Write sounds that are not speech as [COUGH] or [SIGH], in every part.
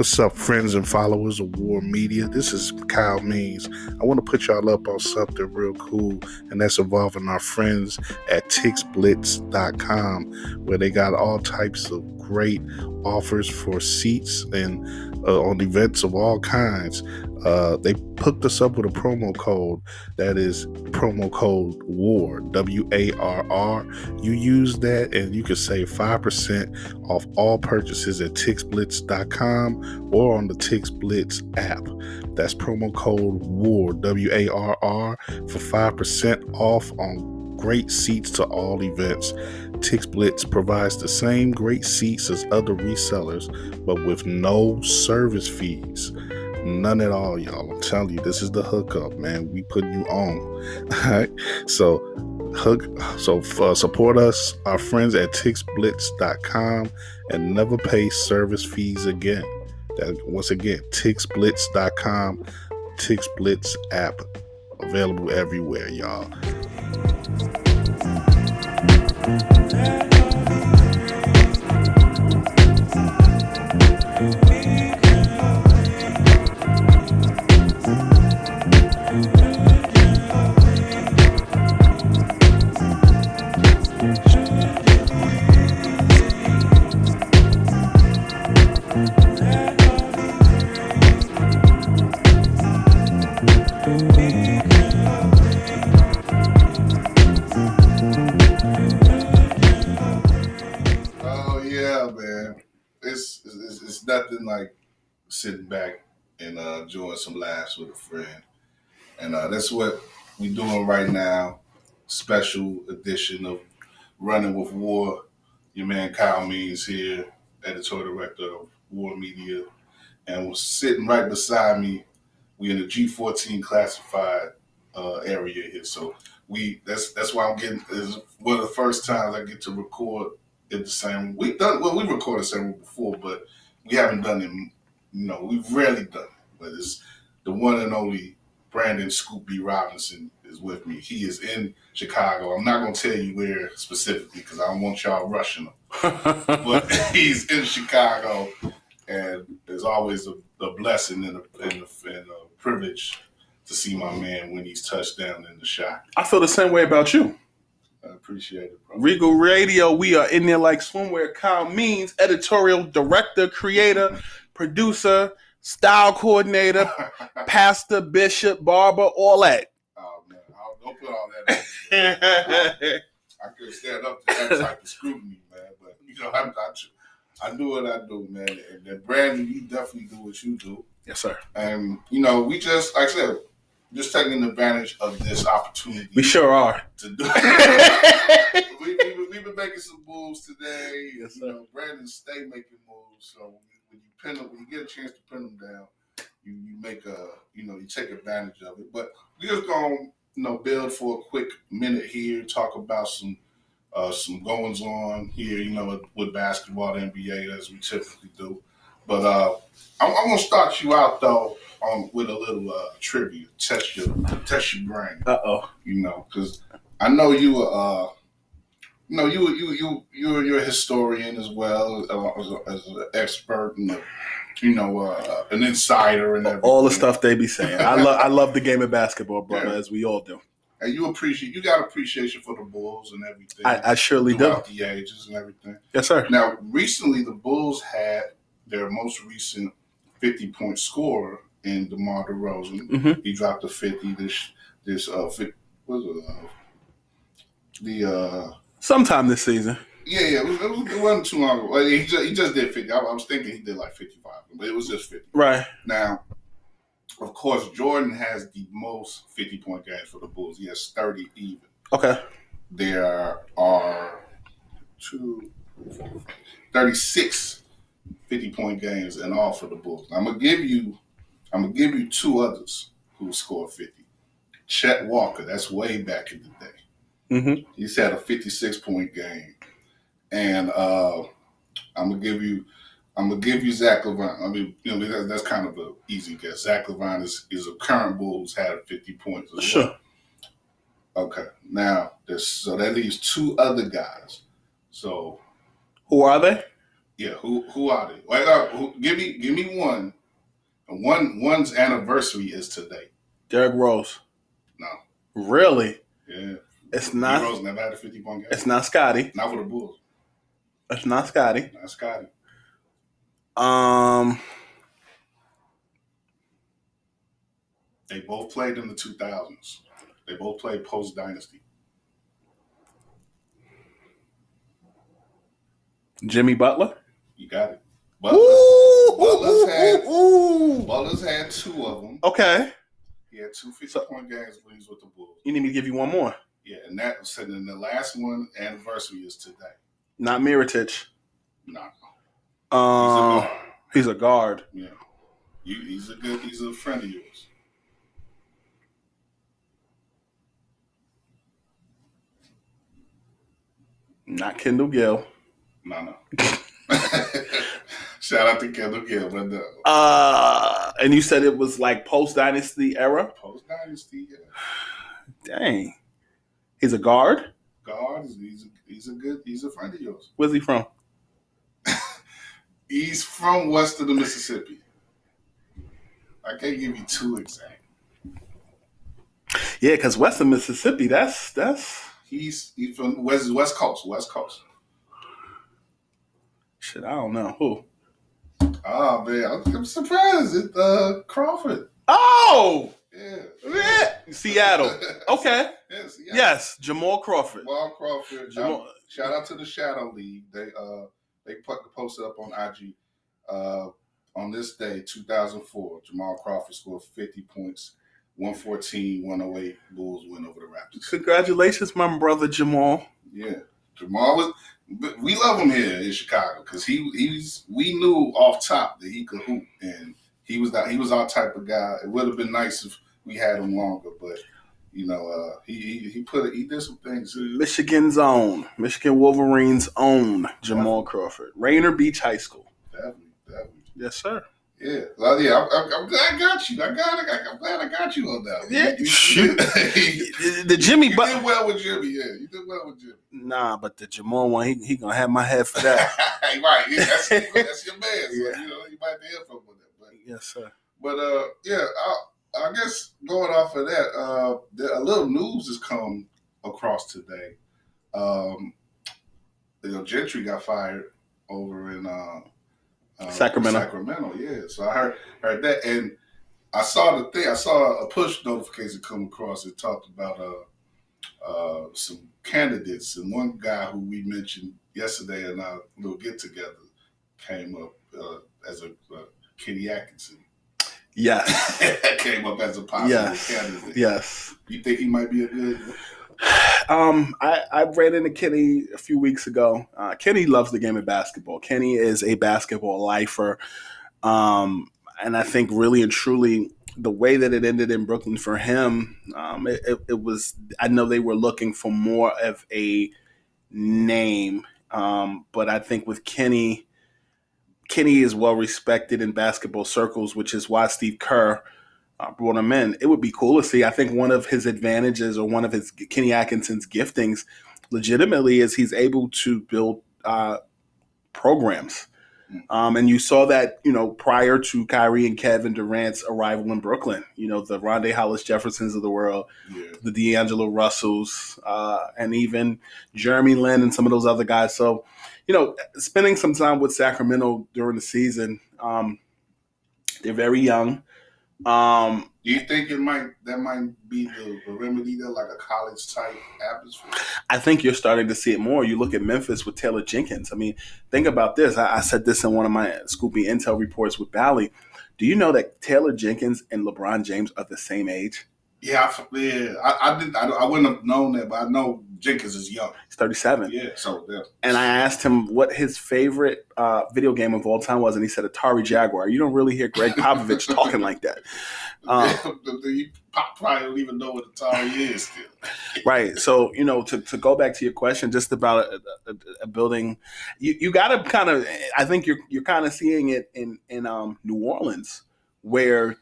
What's up, friends and followers of War Media? This is Kyle Means. I want to put y'all up on something real cool, and that's involving our friends at TixBlitz.com, where they got all types of great offers for seats and uh, on events of all kinds. Uh, they hooked us up with a promo code that is promo code WAR, W A R R. You use that and you can save 5% off all purchases at TixBlitz.com or on the TixBlitz app. That's promo code WAR, W A R R, for 5% off on great seats to all events. TixBlitz provides the same great seats as other resellers, but with no service fees. None at all, y'all. I'm telling you, this is the hookup, man. We putting you on. [LAUGHS] All right. So hook so uh, support us, our friends at tixblitz.com and never pay service fees again. That once again, tixblitz.com, TixBlitz app available everywhere, y'all. Sitting back and uh, enjoying some laughs with a friend, and uh, that's what we're doing right now. Special edition of Running with War. Your man Kyle Means here, editorial director of War Media, and was sitting right beside me. We're in the G14 classified uh, area here, so we that's that's why I'm getting is one of the first times I get to record at the same. We've done well. We recorded several before, but we haven't done it. You know, we've rarely done it. But it's the one and only Brandon Scoop B Robinson is with me. He is in Chicago. I'm not gonna tell you where specifically because I don't want y'all rushing him. [LAUGHS] but [LAUGHS] he's in Chicago, and it's always a, a blessing and a, and, a, and a privilege to see my man when he's touched down in the shot. I feel the same way about you. I appreciate it, bro. Regal Radio, we are in there like swimwear. Kyle Means, editorial director, creator, producer, style coordinator, [LAUGHS] pastor, bishop, barber, all that. Oh man, I don't put all that. me. [LAUGHS] I couldn't stand up to that type of scrutiny, man. But you know, I'm, I, I do what I do, man. And then Brandon, you definitely do what you do. Yes, sir. And you know, we just, like I said, just taking advantage of this opportunity We sure are. to do. [LAUGHS] we, we, we, we've been making some moves today. Yes, you sir. know, Brandon stay making moves. So when you, pin them, when you get a chance to pin them down, you, you make a, you know, you take advantage of it. But we're just gonna, you know, build for a quick minute here, talk about some, uh, some goings on here, you know, with, with basketball, the NBA, as we typically do. But uh, I'm, I'm gonna start you out though on with a little uh, trivia, test your test your brain Uh oh. you know, because I know you were, uh, you know, you you you you're you're a historian as well uh, as, a, as an expert and a, you know uh, an insider and everything. All the stuff they be saying. I love I love the game of basketball, brother, Yeah. as we all do. and you appreciate you got appreciation for the Bulls and everything. I, I surely do. the ages and everything. Yes, sir. Now, recently, the Bulls had their most recent 50 point scorer in DeMar DeRozan. Mhm. He dropped a 50 this, this, uh, fi- what was it, uh, the, uh, Sometime this season. yeah, yeah, it, was, it, was, it wasn't too long ago. Well, he, just, he just did 50. I, I was thinking he did like 55, but it was just 50. Right. Now, of course, Jordan has the most 50 point games for the Bulls. He has 30 even Okay. there are two, four, 36 50 point games in all for the Bulls. I'm gonna give you I'm gonna give you two others who scored 50. Chet Walker, that's way back in the day. Mm-hmm. He's had a 56 point game. And uh I'm gonna give you I'm gonna give you Zach LaVine. I mean, you know, that, that's kind of an easy guess. Zach LaVine is, is a current Bull who's had 50 points well. Sure. Okay. Now, there's so that leaves two other guys. So Who are they? Yeah, who who are they? Like, uh, who, give me give me one. One one's anniversary is today. Derrick Rose. No, Really? yeah, It's not, never had a fifty point game. It's not Scottie. not with the Bulls. It's not Scottie. Not Scottie. Um. They both played in the two thousands. They both played post dynasty. Jimmy Butler. You got it. Butler, Ooh, Butler's had- ooh. Butler's had two of them. Okay. He had two 50 So- point games when he was with the Bulls. You need me to give you one more. Yeah, and that said in the last one anniversary is today. Not Mirotic. Nah, Um, guard. he's a guard. yeah, you, he's a good. He's a friend of yours. Not Kendall Gill. No, no. [LAUGHS] [LAUGHS] Shout out to Kendall Gill, but no. Uh, and you said it was like post dynasty era. Post dynasty, yeah. Dang, he's a guard. guard. He's, a, he's a good. He's a friend of yours. Where's he from? [LAUGHS] He's from west of the Mississippi. I can't give you two exact. Yeah, because west of Mississippi. That's that's He's he's from west West Coast. West Coast. shit. I don't know who. Oh man, I'm, I'm surprised. It's uh, Crawford. Oh, Yeah. yeah. Seattle. Okay. Yes. [LAUGHS] Yeah. Yes, Jamal Crawford. Jamal Crawford. Jamal, shout out to the Shadow League. They uh they put posted up on IG. Uh, on this day, 2004, Jamal Crawford scored 50 points, 114, 108. Bulls win over the Raptors. congratulations, my brother Jamal. Yeah, Jamal was. We love him here in Chicago because he he's. We knew off top that he could hoop, and he was that he was our type of guy. It would have been nice if we had him longer, but you know, uh, he, he he put he did some things. Michigan's own, Michigan Wolverines own Jamal Crawford, Rainier Beach High School. Definitely, definitely. Yes, sir. Yeah, well, yeah. I'm, I'm, I'm glad I got you. I got it. I'm glad I got you on that. Yeah, you, you, shoot. [LAUGHS] [LAUGHS] you, The Jimmy did well with Jimmy. Yeah, you did well with Jimmy. Nah, but the Jamal one, he, he gonna have my head for that. [LAUGHS] right. Yeah, that's, that's your man. So, Yeah. you know, you might be here for with that, but. Yes, sir. But uh, yeah, I, I guess going off of that, uh, there, a little news has come across today. Um, you know, Gentry got fired over in uh, uh, Sacramento. Sacramento, yeah. So I heard heard that, and I saw the thing. I saw a push notification come across. It talked about uh, uh, some candidates, and one guy who we mentioned yesterday in our little get together came up uh, as a uh, Kenny Atkinson. Yes, [LAUGHS] came up as a possible yes, candidate. yes. You think he might be a good? Um, I, I ran into Kenny a few weeks ago. Uh, Kenny loves the game of basketball. Kenny is a basketball lifer. Um, and I think really and truly the way that it ended in Brooklyn for him, um, it, it, it was, I know they were looking for more of a name. Um, but I think with Kenny, Kenny is well respected in basketball circles, which is why Steve Kerr uh, brought him in. It would be cool to see. I think one of his advantages or one of his Kenny Atkinson's giftings, legitimately, is he's able to build uh, programs. Um, and you saw that, you know, prior to Kyrie and Kevin Durant's arrival in Brooklyn, you know, the Rondae Hollis Jeffersons of the world, Yeah, the D'Angelo Russells, uh, and even Jeremy Lin and some of those other guys. So, you know, spending some time with Sacramento during the season, um, they're very young. Um, do you think it might that might be the, the remedy there, like a college type atmosphere? I think you're starting to see it more. You look at Memphis with Taylor Jenkins. I mean, think about this. I, I said this in one of my Scoop B Intel reports with Bally. Do you know that Taylor Jenkins and LeBron James are the same age? Yeah, I, yeah. I, I did. I, I wouldn't have known that, but I know Jenkins is young. He's 37. Yeah, so yeah. And I asked him what his favorite uh, video game of all time was, and he said Atari Jaguar. You don't really hear Gregg Popovich [LAUGHS] talking like that. Um, [LAUGHS] you probably don't even know what Atari is still. [LAUGHS] right. So, you know, to, to go back to your question just about a, a, a building, you, you got to kind of, I think you're, you're kind of seeing it in, in um, New Orleans where.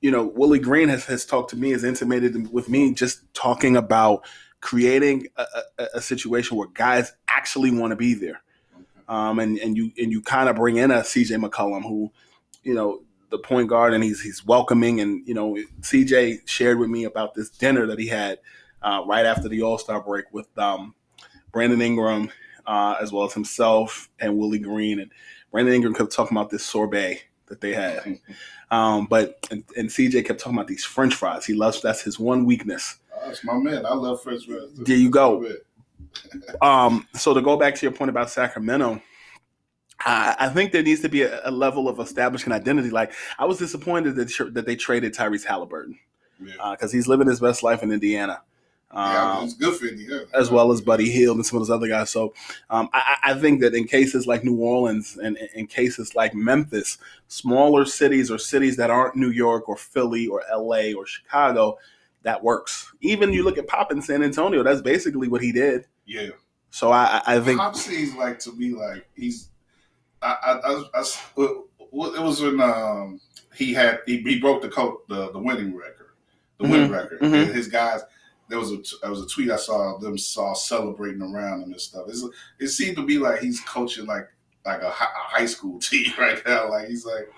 You know, Willie Green has, has talked to me, has intimated with me, just talking about creating a, a, a situation where guys actually want to be there. um, and and you and you kind of bring in a CJ McCollum who, you know, the point guard, and he's he's welcoming, and you know, CJ shared with me about this dinner that he had uh, right after the All Star break with um, Brandon Ingram, uh, as well as himself and Willie Green, and Brandon Ingram kept talking about this sorbet that they had. Um, but and, and, CJ kept talking about these French fries. He loves that's his one weakness. Oh, that's my man. I love French fries. There you go. um, so to go back to your point about Sacramento, I, I think there needs to be a, a, level of establishing identity. Like I was disappointed that that they traded Tyrese Halliburton because yeah. uh, he's living his best life in Indiana. Um, it's good for Indiana. As well as Buddy Hield and some of those other guys. So um, I, I, think that in cases like New Orleans and in cases like Memphis, smaller cities or cities that aren't New York or Philly or LA or Chicago, that works. Even you look at Pop in San Antonio, that's basically what he did. Yeah. So I, I think Pop seems like to me like he's. I, I, I, I it was when um, he had he, he broke the coat the, the winning record, the mm-hmm. winning record. Mm-hmm. His guys there was a there was a tweet I saw them saw celebrating around him and stuff. It's, it seemed to be like he's coaching like like a, high school [LAUGHS] team right now. Like he's like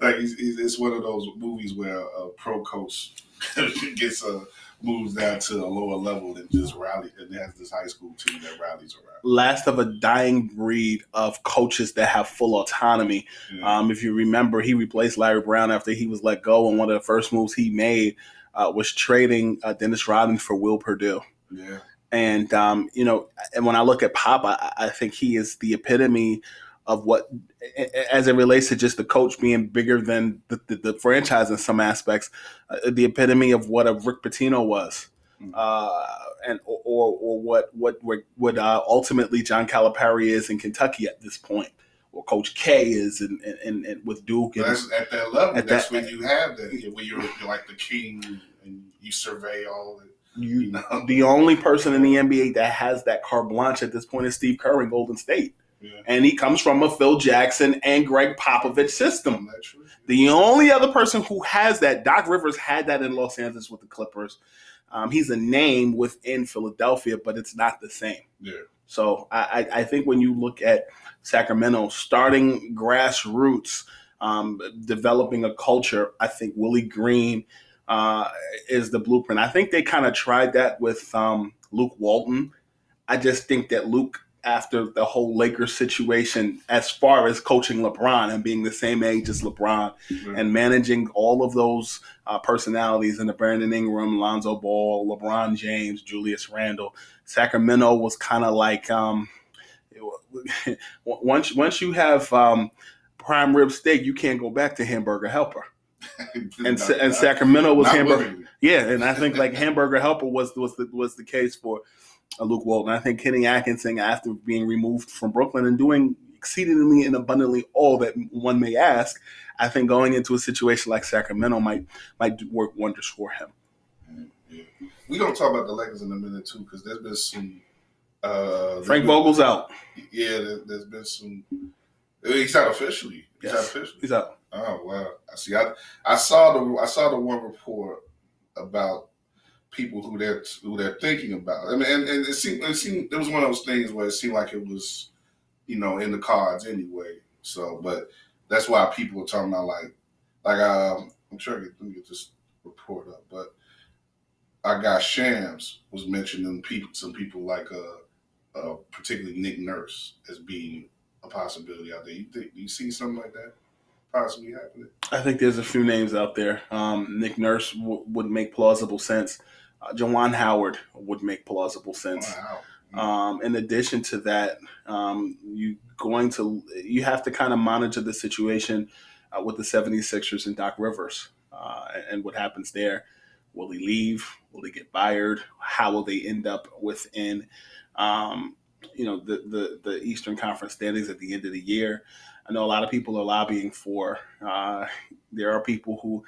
like he's, he's, it's one of those movies where a pro coach [LAUGHS] gets a moves down to a lower level and just rally and has this high school team that rallies around. Last of a dying breed of coaches that have full autonomy. Yeah. Um, if you remember, he replaced Larry Brown after he was let go, and one of the first moves he made uh, was trading uh, Dennis Rodman for Will Perdue. Yeah. And um, you know, and when I look at Pop, I, I, think he is the epitome of what, as it relates to just the coach being bigger than the, the, the franchise in some aspects, uh, the epitome of what a Rick Pitino was, mm-hmm. uh, and or, or what what what uh, ultimately John Calipari is in Kentucky at this point or Coach K is and, and, and with Duke. And, at that level, that's that, when you have that, when you're, you're, like the king you survey all it. You, you know? The only person in the NBA that has that carte blanche at this point is Steve Kerr in Golden State. Yeah. And he comes from a Phil Jackson and Gregg Popovich system. The only other person who has that, Doc Rivers had that in Los Angeles with the Clippers. Um, he's a name within Philadelphia, but it's not the same. Yeah. So I, I think when you look at Sacramento, starting grassroots, um, developing a culture. I think Willie Green uh, is the blueprint. I think they kind of tried that with um, Luke Walton. I just think that Luke, after the whole Lakers situation, as far as coaching LeBron and being the same age as LeBron mm-hmm. and managing all of those uh, personalities in the Brandon Ingram, Lonzo Ball, LeBron James, Julius Randle, Sacramento was kind of like. Um, [LAUGHS] once once you have um, prime rib steak, you can't go back to hamburger helper. [LAUGHS] and and Sacramento was hamburger. Yeah, and I think like hamburger helper was was the was the case for uh, Luke Walton. I think Kenny Atkinson, after being removed from Brooklyn and doing exceedingly and abundantly all that one may ask, I think going into a situation like Sacramento might might work wonders for him. Yeah. We're gonna talk about the Lakers in a minute too, because there's been some uh, Frank Vogel's out. Yeah, there, has been some. He's out officially. He's yes. out officially. He's out. Oh wow! I see. I, I saw the I saw the one report about people who they're who they're thinking about. I mean, and, and it seemed it seemed it was one of those things where it seemed like it was, you know, in the cards anyway. So, but that's why people are talking about like, like um, I'm trying to get, let me get this report up, but our guy Shams was mentioning people, some people like uh, uh, particularly Nick Nurse as being a possibility out there. You think you see something like that possibly happening? I think there's a few names out there. Um, Nick Nurse w- would make plausible sense. Uh, Juwan Howard would make plausible sense. Wow. Um, in addition to that, um, you going to you have to kind of monitor the situation uh, with the 76ers and Doc Rivers uh, and what happens there. Will he leave? Will he get fired? How will they end up within um, you know the, the the Eastern Conference standings at the end of the year. I know a lot of people are lobbying for. Uh, there are people who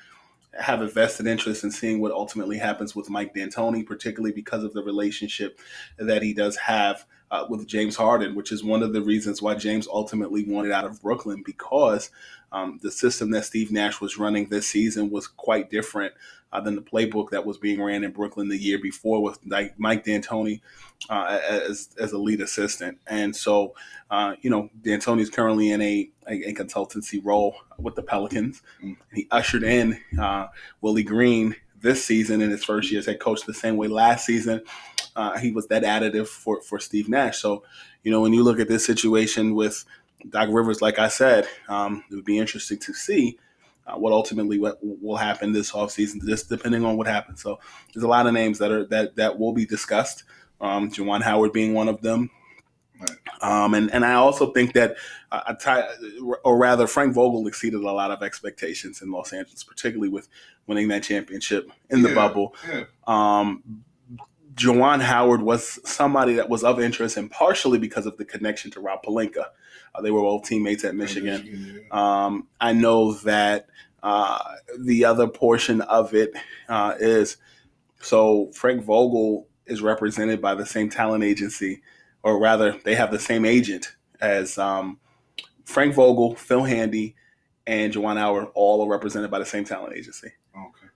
have a vested interest in seeing what ultimately happens with Mike D'Antoni, particularly because of the relationship that he does have uh, with James Harden, which is one of the reasons why James ultimately wanted out of Brooklyn because um, the system that Steve Nash was running this season was quite different uh, than the playbook that was being ran in Brooklyn the year before with Mike D'Antoni uh, as, as a lead assistant. And so, uh, you know, D'Antoni is currently in a, a, a, consultancy role with the Pelicans. Mm. He ushered in uh, Willie Green this season in his first year as head coach the same way last season. Uh, he was that additive for, for Steve Nash. So, you know, when you look at this situation with Doc Rivers, like I said, um, it would be interesting to see uh, what ultimately what will happen this offseason, just depending on what happens. So there's a lot of names that are that that will be discussed. Um, Juwan Howard being one of them. Um, and, and I also think that, uh, or rather, Frank Vogel exceeded a lot of expectations in Los Angeles, particularly with winning that championship in the yeah, bubble. Yeah. Um, Juwan Howard was somebody that was of interest, and partially because of the connection to Rob Pelinka. Uh, they were both teammates at Michigan. Michigan yeah. um, I know that uh, the other portion of it uh, is so Frank Vogel is represented by the same talent agency, or rather, they have the same agent as um, Frank Vogel, Phil Handy, and Juwan Howard. All are represented by the same talent agency.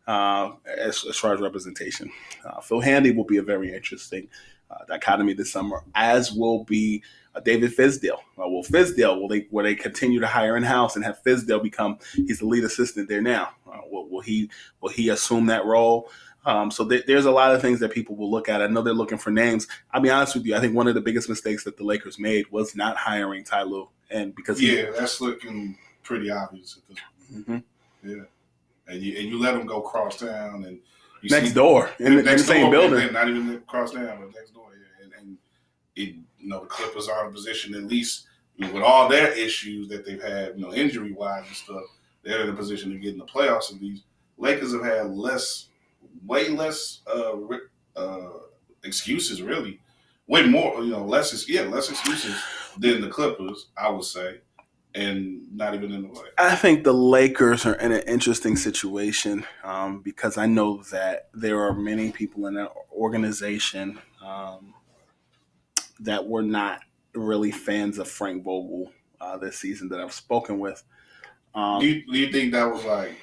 Uh, as, as, far as representation, uh, Phil Handy will be a very interesting uh, dichotomy this summer, as will be uh, David Fizdale. Uh, well, Fizdale will they will they continue to hire in house and have Fizdale become he's the lead assistant there now? Uh, will, will, he will he assume that role? Um, so th- there's a lot of things that people will look at. I know they're looking for names. I'll be honest with you. I think one of the biggest mistakes that the Lakers made was not hiring Ty Lue, and because yeah, he, that's looking pretty obvious at this point. Mm-hmm. Yeah, and you and you let them go cross town and next see, door in, the, in the same door, building, not even cross town, but next door. Yeah, and, and it you know the Clippers are in a position at least with all their issues that they've had, you know, injury wise and stuff, they're in a position to get in the playoffs. And these Lakers have had less, way less uh, uh, excuses, really, way more, you know, less yeah, less excuses than the Clippers, I would say. And not even in the way. I think the Lakers are in an interesting situation um, because I know that there are many people in that organization um, that were not really fans of Frank Vogel uh, this season that I've spoken with. Um, do, you, do you think that was like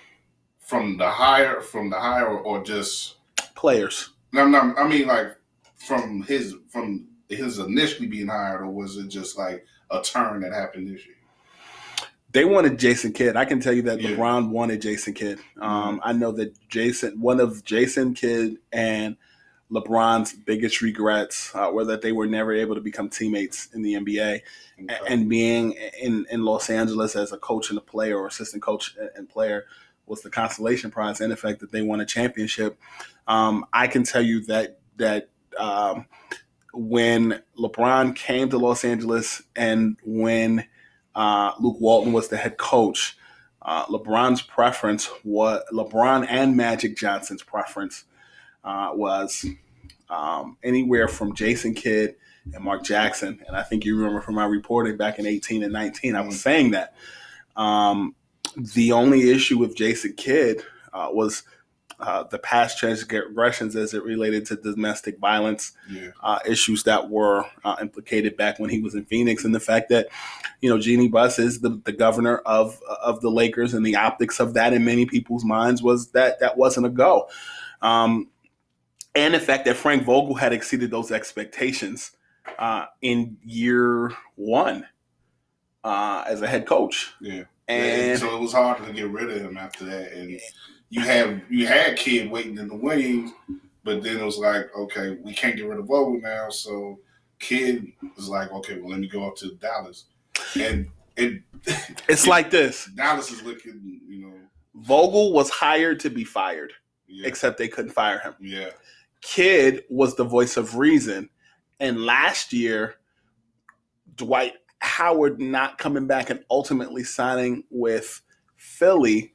from the higher, from the higher, or just players? No, no. I mean, like from his from his initially being hired, or was it just like a turn that happened this year? They wanted Jason Kidd. I can tell you that yeah. LeBron wanted Jason Kidd. Um, mm-hmm. I know that Jason, one of Jason Kidd and LeBron's biggest regrets uh, were that they were never able to become teammates in the NBA. Okay. And being in, in Los Angeles as a coach and a player or assistant coach and player was the consolation prize the fact that they won a championship. Um, I can tell you that that um, when LeBron came to Los Angeles and when uh, Luke Walton was the head coach, uh, LeBron's preference was LeBron and Magic Johnson's preference uh, was um, anywhere from Jason Kidd and Mark Jackson. And I think you remember from my reporting back in 18 and 19, I was mm-hmm. saying that. Um, the only issue with Jason Kidd uh, was uh, the past transgressions as it related to domestic violence yeah. uh, issues that were uh, implicated back when he was in Phoenix, and the fact that you know Jeanie Buss is the, the governor of of the Lakers, and the optics of that in many people's minds was that that wasn't a go. Um, and the fact that Frank Vogel had exceeded those expectations uh, in year one uh, as a head coach. Yeah. And so it was hard to get rid of him after that. And you had you had Kidd waiting in the wings, but then it was like, okay, we can't get rid of Vogel now. So Kidd was like, okay, well, let me go up to Dallas. And it it's [LAUGHS] like this. Dallas is looking, you know. Vogel was hired to be fired, yeah. except they couldn't fire him. Yeah. Kidd was the voice of reason. And last year, Dwight Howard not coming back and ultimately signing with Philly,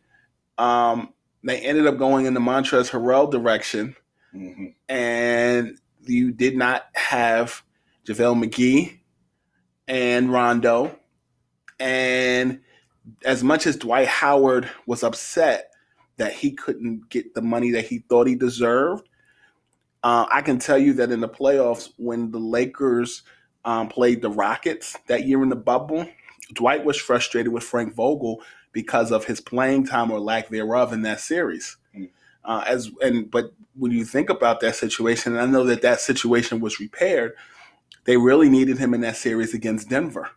um, they ended up going in the Montrezl Harrell direction. Mm-hmm. And you did not have JaVale McGee and Rondo. And as much as Dwight Howard was upset that he couldn't get the money that he thought he deserved, uh, I can tell you that in the playoffs, when the Lakers um, played the Rockets that year in the bubble. Dwight was frustrated with Frank Vogel because of his playing time or lack thereof in that series. Mm. Uh, as and but when you think about that situation, and I know that that situation was repaired, they really needed him in that series against Denver.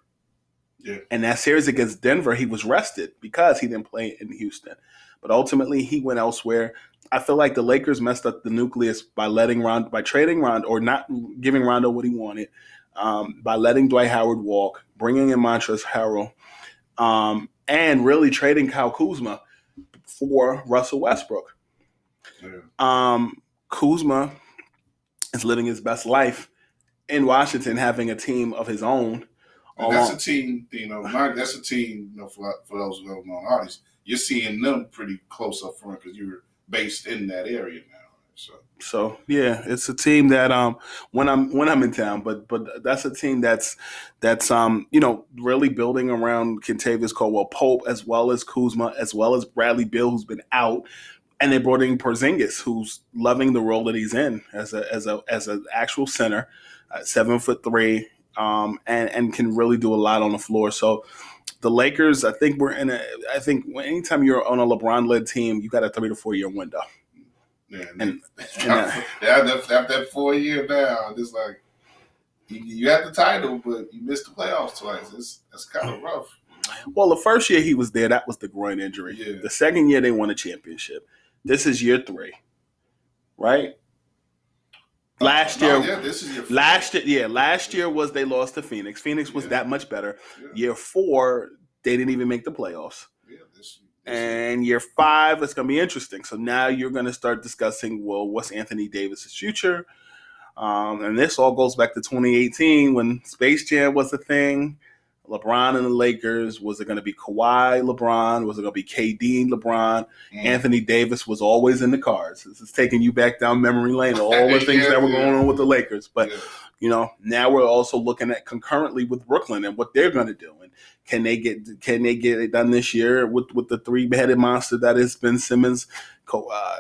Yeah. And that series against Denver, he was rested because he didn't play in Houston. But ultimately, he went elsewhere. I feel like the Lakers messed up the nucleus by letting Rondo, by trading Rondo, or not giving Rondo what he wanted, um, by letting Dwight Howard walk, bringing in Montrezl Harrell, um, and really trading Kyle Kuzma for Russell Westbrook. Yeah. Um, Kuzma is living his best life in Washington, having a team of his own. And that's a team, you know. Not, that's a team, you know, for, for those who don't know artists. You're seeing them pretty close up front because you're based in that area now. So, so yeah, it's a team that um when I'm when I'm in town, but but that's a team that's that's um you know really building around Kentavious Caldwell Pope as well as Kuzma as well as Bradley Beal who's been out, and they brought in Porzingis who's loving the role that he's in as a as a as an actual center, uh, seven foot three, um and and can really do a lot on the floor. So the Lakers, I think we're in a. I think anytime you're on a LeBron led team, you got a three to four year window. Yeah, and, and, [LAUGHS] and uh, after, after that four year now, it's like you, you had the title, but you missed the playoffs twice. It's that's kind of rough. Well, the first year he was there, that was the groin injury. Yeah. The second year they won a championship. This is year three, right? Last year, yeah, this is your last year, yeah, last year was they lost to Phoenix. Phoenix was yeah. that much better. Yeah. Year four, they didn't even make the playoffs. Yeah, this, this and year five, it's going to be interesting. So now you're going to start discussing, well, what's Anthony Davis's future? Um, and this all goes back to 2018 when Space Jam was a thing. LeBron and the Lakers. Was it going to be Kawhi, LeBron? Was it going to be KD LeBron? Mm. Anthony Davis was always in the cards. This is taking you back down memory lane, all the [LAUGHS] things yeah, that were yeah. going on with the Lakers. But, yeah. You know, now we're also looking at concurrently with Brooklyn and what they're going to do. And can they get can they get it done this year with, with the three headed monster that is Ben Simmons, uh,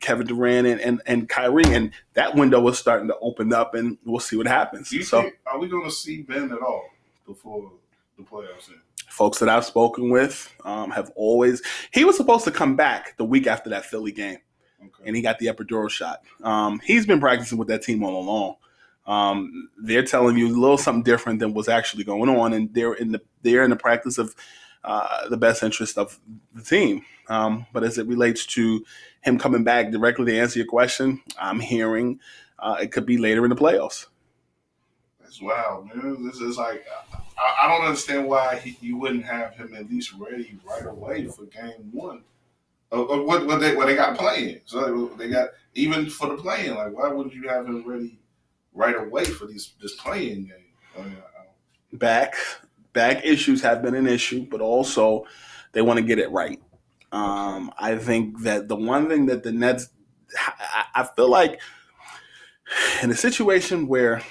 Kevin Durant, and, and, and Kyrie? And that window is starting to open up, and we'll see what happens. so, think, are we going to see Ben at all before? the playoffs in? Folks that I've spoken with um, have always. He was supposed to come back the week after that Philly game, okay. and he got the epidural shot. Um, he's been practicing with that team all along. Um, they're telling you a little something different than what's actually going on, and they're in the they're in the practice of uh, the best interest of the team. Um, but as it relates to him coming back directly to answer your question, I'm hearing uh, it could be later in the playoffs. That's wild, man. This is like I, I don't understand why he, you wouldn't have him at least ready right away for game one. Or, or what, what they what they got playing. So they got even for the playing. Like why wouldn't you have him ready right away for these this playing game? I mean, back back issues have been an issue, but also they want to get it right. Um, I think that the one thing that the Nets, I, I feel like in a situation where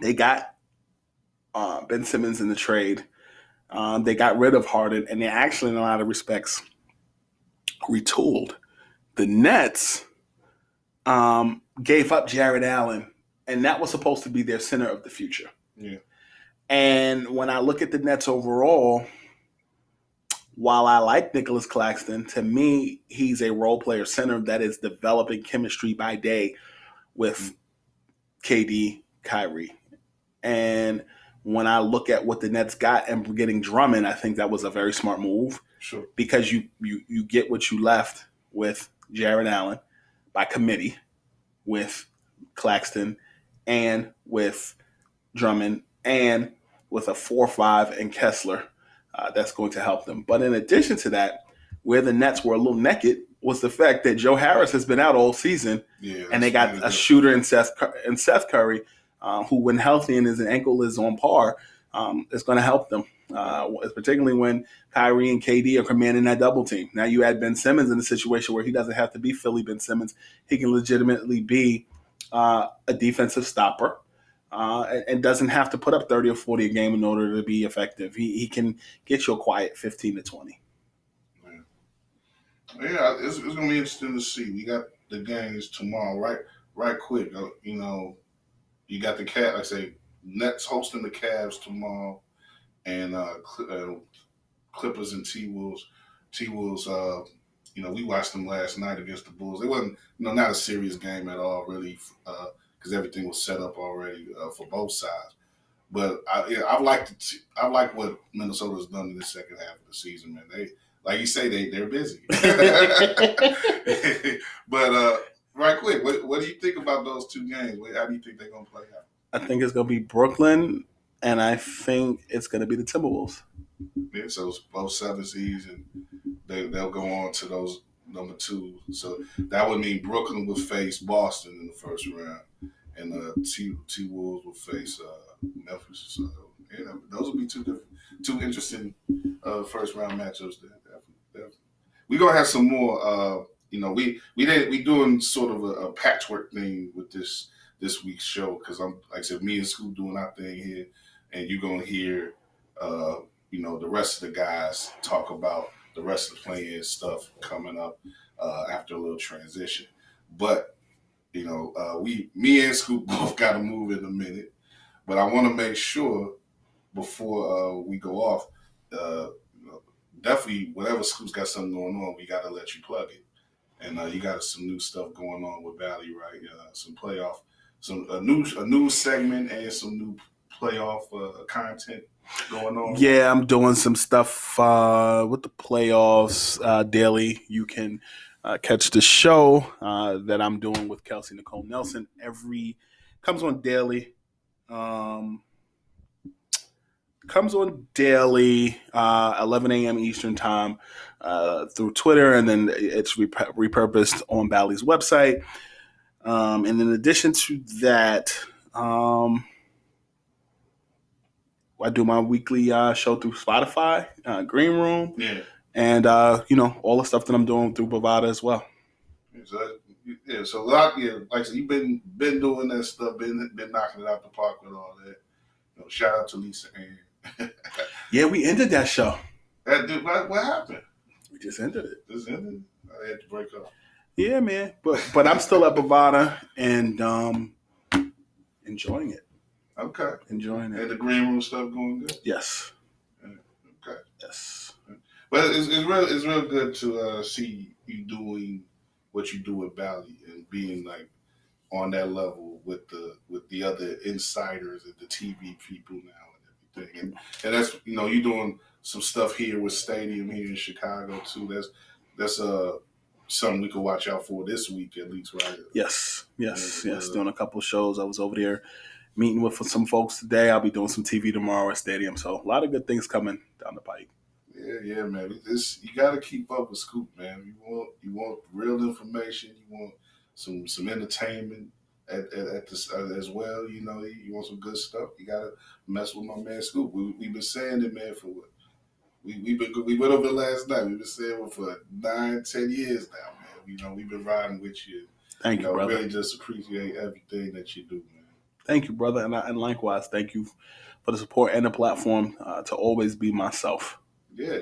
they got uh, Ben Simmons in the trade. Um, they got rid of Harden, and they actually, in a lot of respects, retooled. The Nets um, gave up Jarrett Allen, and that was supposed to be their center of the future. Yeah. And when I look at the Nets overall, while I like Nicholas Claxton, to me, he's a role player center that is developing chemistry by day with KD, Kyrie. And when I look at what the Nets got and getting Drummond, I think that was a very smart move. Sure. Because you you you get what you left with Jarrett Allen by committee, with Claxton, and with Drummond, and with a four-five and Kessler. Uh, that's going to help them. But in addition to that, where the Nets were a little naked was the fact that Joe Harris has been out all season, yeah, and they got a shooter in Seth in Seth Curry uh, who, when healthy and his ankle is on par, um, is going to help them, uh, particularly when Kyrie and KD are commanding that double team. Now you add Ben Simmons in a situation where he doesn't have to be Philly Ben Simmons. He can legitimately be uh, a defensive stopper. Uh, and, doesn't have to put up 30 or 40 a game in order to be effective. He, he can get you a quiet 15 to 20. Yeah, yeah it's, it's going to be interesting to see. We got the games tomorrow, right? Right quick. Uh, you know, you got the cat. I say Nets hosting the Cavs tomorrow, and uh, uh Clippers and T Wolves. T Wolves, uh, you know, we watched them last night against the Bulls. It wasn't, you know, not a serious game at all, really, because uh, everything was set up already uh, for both sides. But I, yeah, I like I like what Minnesota's done in the second half of the season, man. They, like you say, they they're busy. [LAUGHS] [LAUGHS] but uh, right quick, what, what do you think about those two games? How do you think they're gonna play out? I think it's gonna be Brooklyn, and I think it's gonna be the Timberwolves. Yeah, so both seven seeds, and they they'll go on to those number two. So that would mean Brooklyn will face Boston in the first round, and uh, T Wolves will face uh, Memphis. So yeah, those will be two different, two interesting uh, first round matchups. There, definitely. We're gonna have some more. Uh, you know, we we did we doing sort of a, a patchwork thing with this this week's show because I'm like I said, me and Scoop doing our thing here, and you're gonna hear. Uh, you know, the rest of the guys talk about the rest of the playing stuff coming up uh, after a little transition. But you know, uh, we, me and Scoop [LAUGHS] both got to move in a minute. But I want to make sure before uh, we go off, uh, definitely whatever Scoop's got something going on, we got to let you plug it. And uh, you got some new stuff going on with Bally, right? Uh, some playoff, some a new a new segment and some new playoff content going on? Yeah, I'm doing some stuff uh, with the playoffs uh, daily. You can uh, catch the show uh, that I'm doing with Kelsey Nicole Nelson every comes on daily. Um, comes on daily, uh, 11 a.m. Eastern time uh, through Twitter, and then it's rep- repurposed on Bally's website. Um, and in addition to that, um, I do my weekly uh, show through Spotify, uh, Green Room, yeah, and uh, you know all the stuff that I'm doing through Bovada as well. So, yeah, so like, yeah, like I said, you've been been doing that stuff, been been knocking it out the park with all that. You know, shout out to Lisa Ann. [LAUGHS] yeah, we ended that show. That dude, what, what happened? We just ended it. Just ended. I had to break up. Yeah, man, but but I'm still at Bovada and um, enjoying it. Okay. Enjoying it. And the green room stuff going good? Yes. Okay. Yes. But it's, it's real it's real good to uh, see you doing what you do with Bally and being like on that level with the with the other insiders and the TV people now and everything. And and that's you know, you're doing some stuff here with Stadium here in Chicago too. That's that's uh something we can watch out for this week at least, right? Yes, yes, yes. Doing a couple shows. I was over there meeting with some folks today. I'll be doing some TV tomorrow at Stadium. So a lot of good things coming down the pike. Yeah, yeah, man. This you got to keep up with Scoop, man. You want you want real information. You want some some entertainment at, at, at this uh, as well. You know, you want some good stuff. You got to mess with my man Scoop. We we've been saying it, man, for what we we been we went over last night. We've been saying it for nine, ten years now, man. You know, we've been riding with you. Thank you, you know, brother. Really, just appreciate everything that you do, man. Thank you, brother, and, and likewise, thank you for the support and the platform uh, to always be myself. Yeah,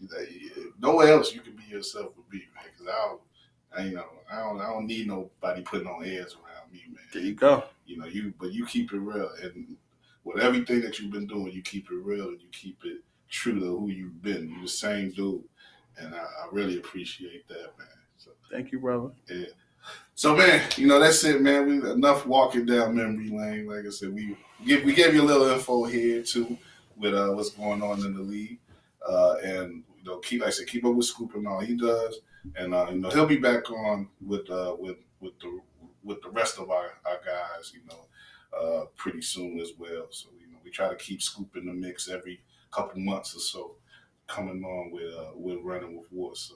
you, nowhere else you can be yourself with me, man. Because I don't, I, you know, I don't, I don't need nobody putting on airs around me, man. There you go. You know, you, but you keep it real, and with everything that you've been doing, you keep it real and you keep it true to who you've been. You're the same dude, and I, I really appreciate that, man. So, thank you, brother. Yeah. So man, you know that's it, man. We enough walking down memory lane. Like I said, we give we gave you a little info here too with uh, what's going on in the league, uh, and you know keep like I said keep up with Scoop and all he does, and uh, you know he'll be back on with uh, with with the with the rest of our, our guys, you know, uh, pretty soon as well. So you know we try to keep Scoop in the mix every couple months or so, coming on with uh, with running with War. So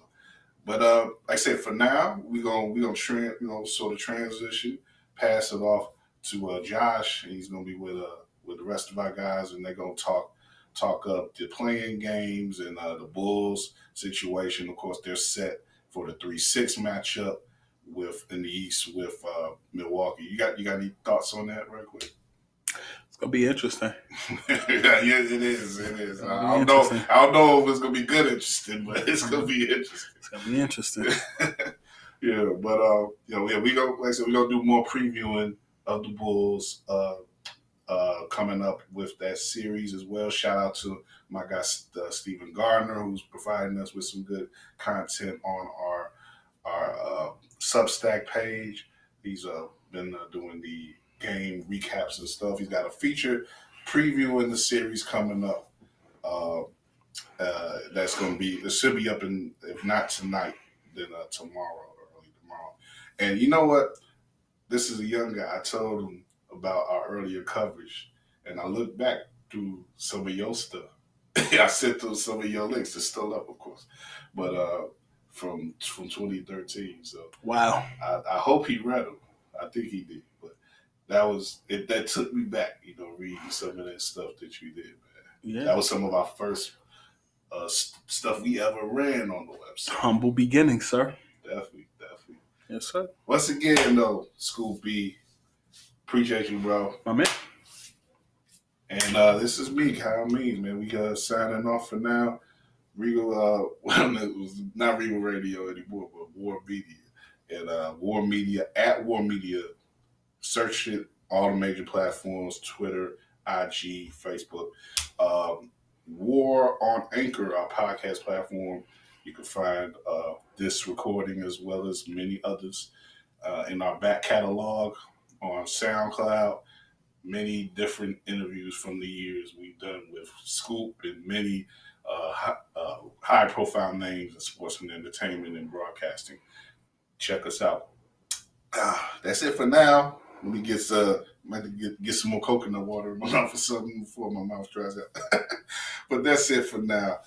but uh, like I said, for now, we're gonna we gonna you know sort of transition, pass it off to uh, Josh, and he's gonna be with uh with the rest of our guys, and they're gonna talk talk up the playing games and uh, the Bulls situation. Of course, they're set for the three six matchup with in the East with uh, Milwaukee. You got you got any thoughts on that, real quick? Gonna be interesting. yeah, it is. It is. I don't know. I don't know if it's gonna be good interesting, but it's gonna be interesting. It's gonna be interesting. [LAUGHS] yeah, but uh, you know, yeah, we go. Like I said, we gonna do more previewing of the Bulls uh, uh, coming up with that series as well. Shout out to my guy uh, Stephen Gardner, who's providing us with some good content on our our uh, Substack page. He's uh, been uh, doing the game recaps and stuff. He's got a feature preview in the series coming up. Uh, uh, that's going to be it should be up in if not tonight, then uh, tomorrow or early tomorrow. And you know what? This is a young guy. I told him about our earlier coverage, and I looked back through some of your stuff. [LAUGHS] I sent through some of your links. It's still up, of course, but uh, from from 2013. So wow, I, I hope he read them. I think he did, that was it. That took me back, you know, reading some of that stuff that you did, man. Yeah, that was some of our first uh, st- stuff we ever ran on the website. Humble beginnings, sir. Definitely, definitely. Yes, sir. Once again, though, Scoop B, appreciate you, bro. My man. And uh, this is me, Kyle Means, man. We uh, signing off for now. Regal, uh, [LAUGHS] well, it was not Regal Radio anymore, but War Media. And uh, War Media, at War Media, search it, all the major platforms Twitter, IG, Facebook. Um, War on Anchor, our podcast platform. You can find uh, this recording as well as many others uh, in our back catalog on SoundCloud. Many different interviews from the years we've done with Scoop and many uh, high, uh, high profile names in sports and entertainment and broadcasting. Check us out. Ah, that's it for now. Let me get uh might get get some more coconut water in my [LAUGHS] mouth or something before my mouth dries out. [LAUGHS] but that's it for now.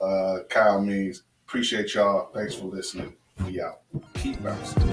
Uh Kyle means appreciate y'all. Thanks for listening. We out. Keep bouncing.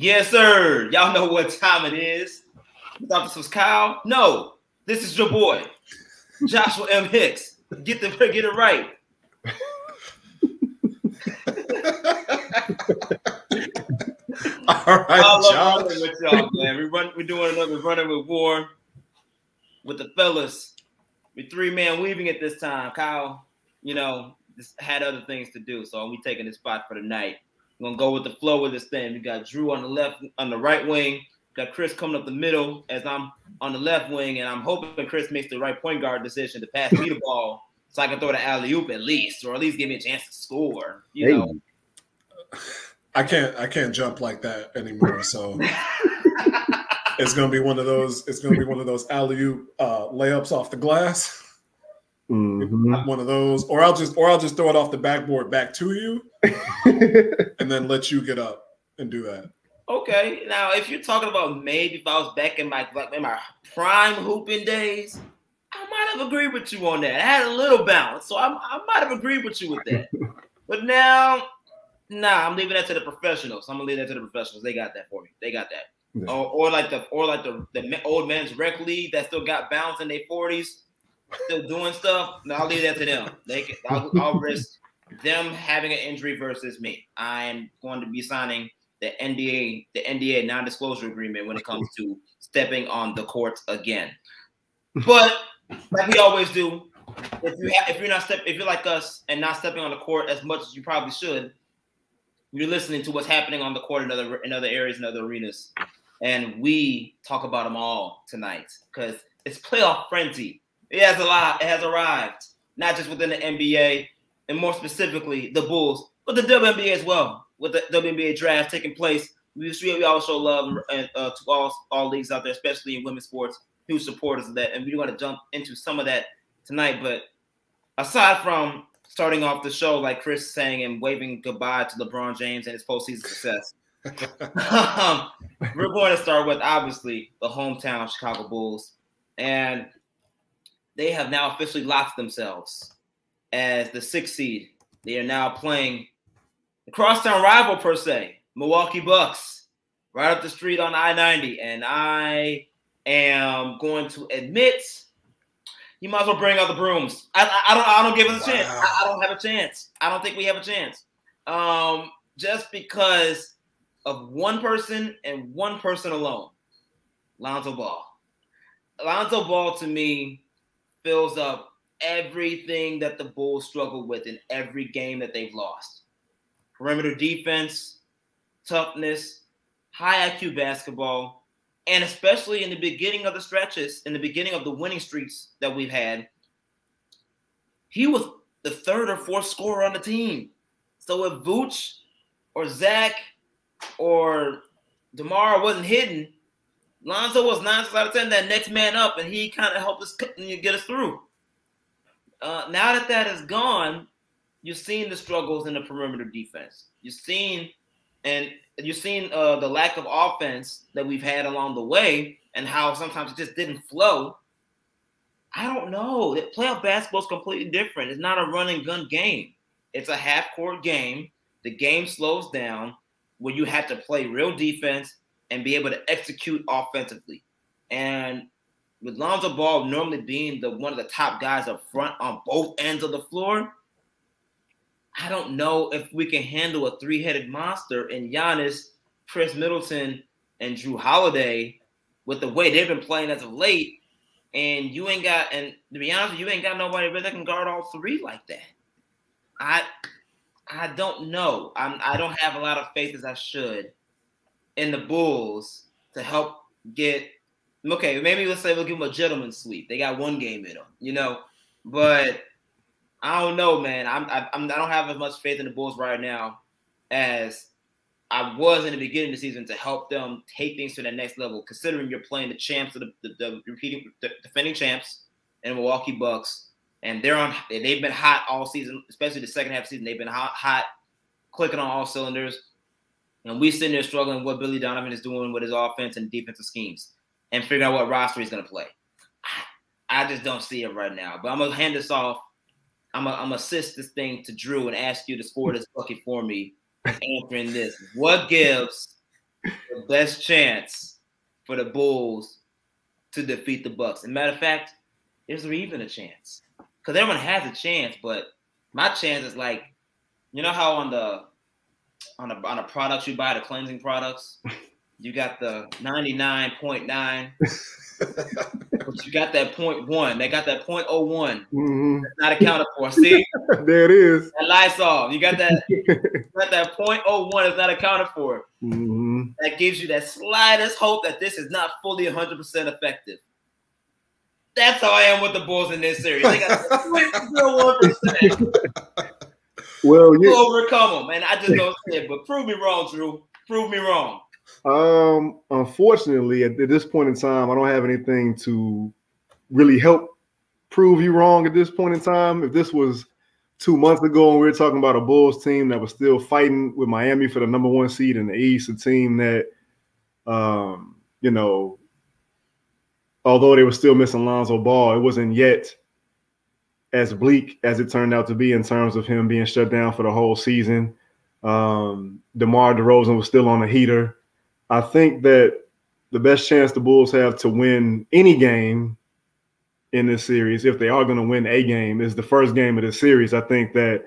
Yes, sir. Y'all know what time it is. You thought this was Kyle? No, this is your boy, Joshua M. Hicks. Get the get it right. [LAUGHS] All right, I love running with y'all, man. We run, we're doing another we're running with war with the fellas. We three man weaving at this time. Kyle, you know, just had other things to do, so we taking the spot for the night. We're gonna go with the flow of this thing. We got Drew on the left, on the right wing. Got Chris coming up the middle as I'm on the left wing, and I'm hoping Chris makes the right point guard decision to pass me the ball so I can throw the alley oop at least, or at least give me a chance to score. You hey. know. I can't I can't jump like that anymore. So [LAUGHS] it's gonna be one of those. It's gonna be one of those alley oop uh, layups off the glass. Mm-hmm. One of those, or I'll just or I'll just throw it off the backboard back to you, [LAUGHS] and then let you get up and do that. Okay, now if you're talking about maybe if I was back in my like in my prime hooping days, I might have agreed with you on that. I had a little balance, so I, I might have agreed with you with that. [LAUGHS] but now, nah, I'm leaving that to the professionals. I'm gonna leave that to the professionals. They got that for me. They got that. Yeah. Or, or like the or like the the old men's rec league that still got balance in their 40s still doing stuff, I'll leave that to them. They can, I'll, I'll risk them having an injury versus me. I am going to be signing the NDA, the NDA non-disclosure agreement when it comes to stepping on the court again. But like we always do, if you have, if you're not step if you're like us and not stepping on the court as much as you probably should, you're listening to what's happening on the court in other in other areas and other arenas, and we talk about them all tonight because it's playoff frenzy. It has a lot. It has arrived, not just within the NBA and more specifically the Bulls, but the WNBA as well. With the WNBA draft taking place, we we also love uh, to all all leagues out there, especially in women's sports, huge supporters of that, and we want to jump into some of that tonight. But aside from starting off the show like Chris saying and waving goodbye to LeBron James and his postseason success. um, [LAUGHS] [LAUGHS] we're going to start with obviously the hometown Chicago Bulls. And they have now officially locked themselves as the sixth seed. They are now playing the crosstown rival per se, Milwaukee Bucks, right up the street on I 90. And I am going to admit you might as well bring out the brooms. I, I, I don't I don't give us a wow. chance. I, I, don't have a chance. I don't think we have a chance. Um, just because of one person and one person alone, Lonzo Ball. Lonzo Ball to me fills up everything that the Bulls struggled with in every game that they've lost. Perimeter defense, toughness, high IQ basketball, and especially in the beginning of the stretches, in the beginning of the winning streaks that we've had, he was the third or fourth scorer on the team. So if Vooch or Zach or DeMar wasn't hidden, Lonzo was nine out of ten that next man up, and he kind of helped us get us through. Uh, now that that is gone, you're seeing the struggles in the perimeter defense. You're seeing and you're seeing uh, the lack of offense that we've had along the way, and how sometimes it just didn't flow. I don't know. Playoff basketball is completely different. It's not a run and gun game. It's a half court game. The game slows down where you have to play real defense and be able to execute offensively. And with Lonzo Ball normally being the one of the top guys up front on both ends of the floor, I don't know if we can handle a three-headed monster in Giannis, Khris Middleton, and Jrue Holiday with the way they've been playing as of late. And you ain't got, and to be honest, you ain't got nobody that can guard all three like that. I, I don't know. I'm, I don't have a lot of faith as I should in the Bulls to help get. Okay, maybe let's say we'll give them a gentleman sweep. They got one game in them, you know, but I don't know, man. I'm, I'm I don't have as much faith in the Bulls right now as I was in the beginning of the season to help them take things to the next level. Considering you're playing the champs of the, the, the repeating the defending champs and Milwaukee Bucks, and they're on. They've been hot all season, especially the second half season. They've been hot, hot, clicking on all cylinders. And we sitting there struggling what Billy Donovan is doing with his offense and defensive schemes and figuring out what roster he's going to play. I, just don't see it right now. But I'm going to hand this off. I'm going to assist this thing to Drew and ask you to score this bucket for me answering this. What gives the best chance for the Bulls to defeat the Bucks? And matter of fact, is there even a chance? Because everyone has a chance, but my chance is like, you know how on the on a on a product you buy the cleansing products. [LAUGHS] You got the 99.9, [LAUGHS] but you got that point one. They got that point oh one. Mm-hmm. That's not accounted for. See, [LAUGHS] there it is. That Lysol. You got that. you got that point oh one is not accounted for. Mm-hmm. That gives you that slightest hope that this is not fully 100 percent effective. That's how I am with the Bulls in this series. They got 0.01 percent. Well, you overcome them, and I just [LAUGHS] don't see it. But prove me wrong, Drew. Prove me wrong. Um, unfortunately, at, at this point in time, I don't have anything to really help prove you wrong at this point in time. If this was two months ago and we were talking about a Bulls team that was still fighting with Miami for the number one seed in the East, a team that, um, you know, although they were still missing Lonzo Ball, it wasn't yet as bleak as it turned out to be in terms of him being shut down for the whole season. Um, DeMar DeRozan was still on a heater. I think that the best chance the Bulls have to win any game in this series, if they are going to win a game, is the first game of the series. I think that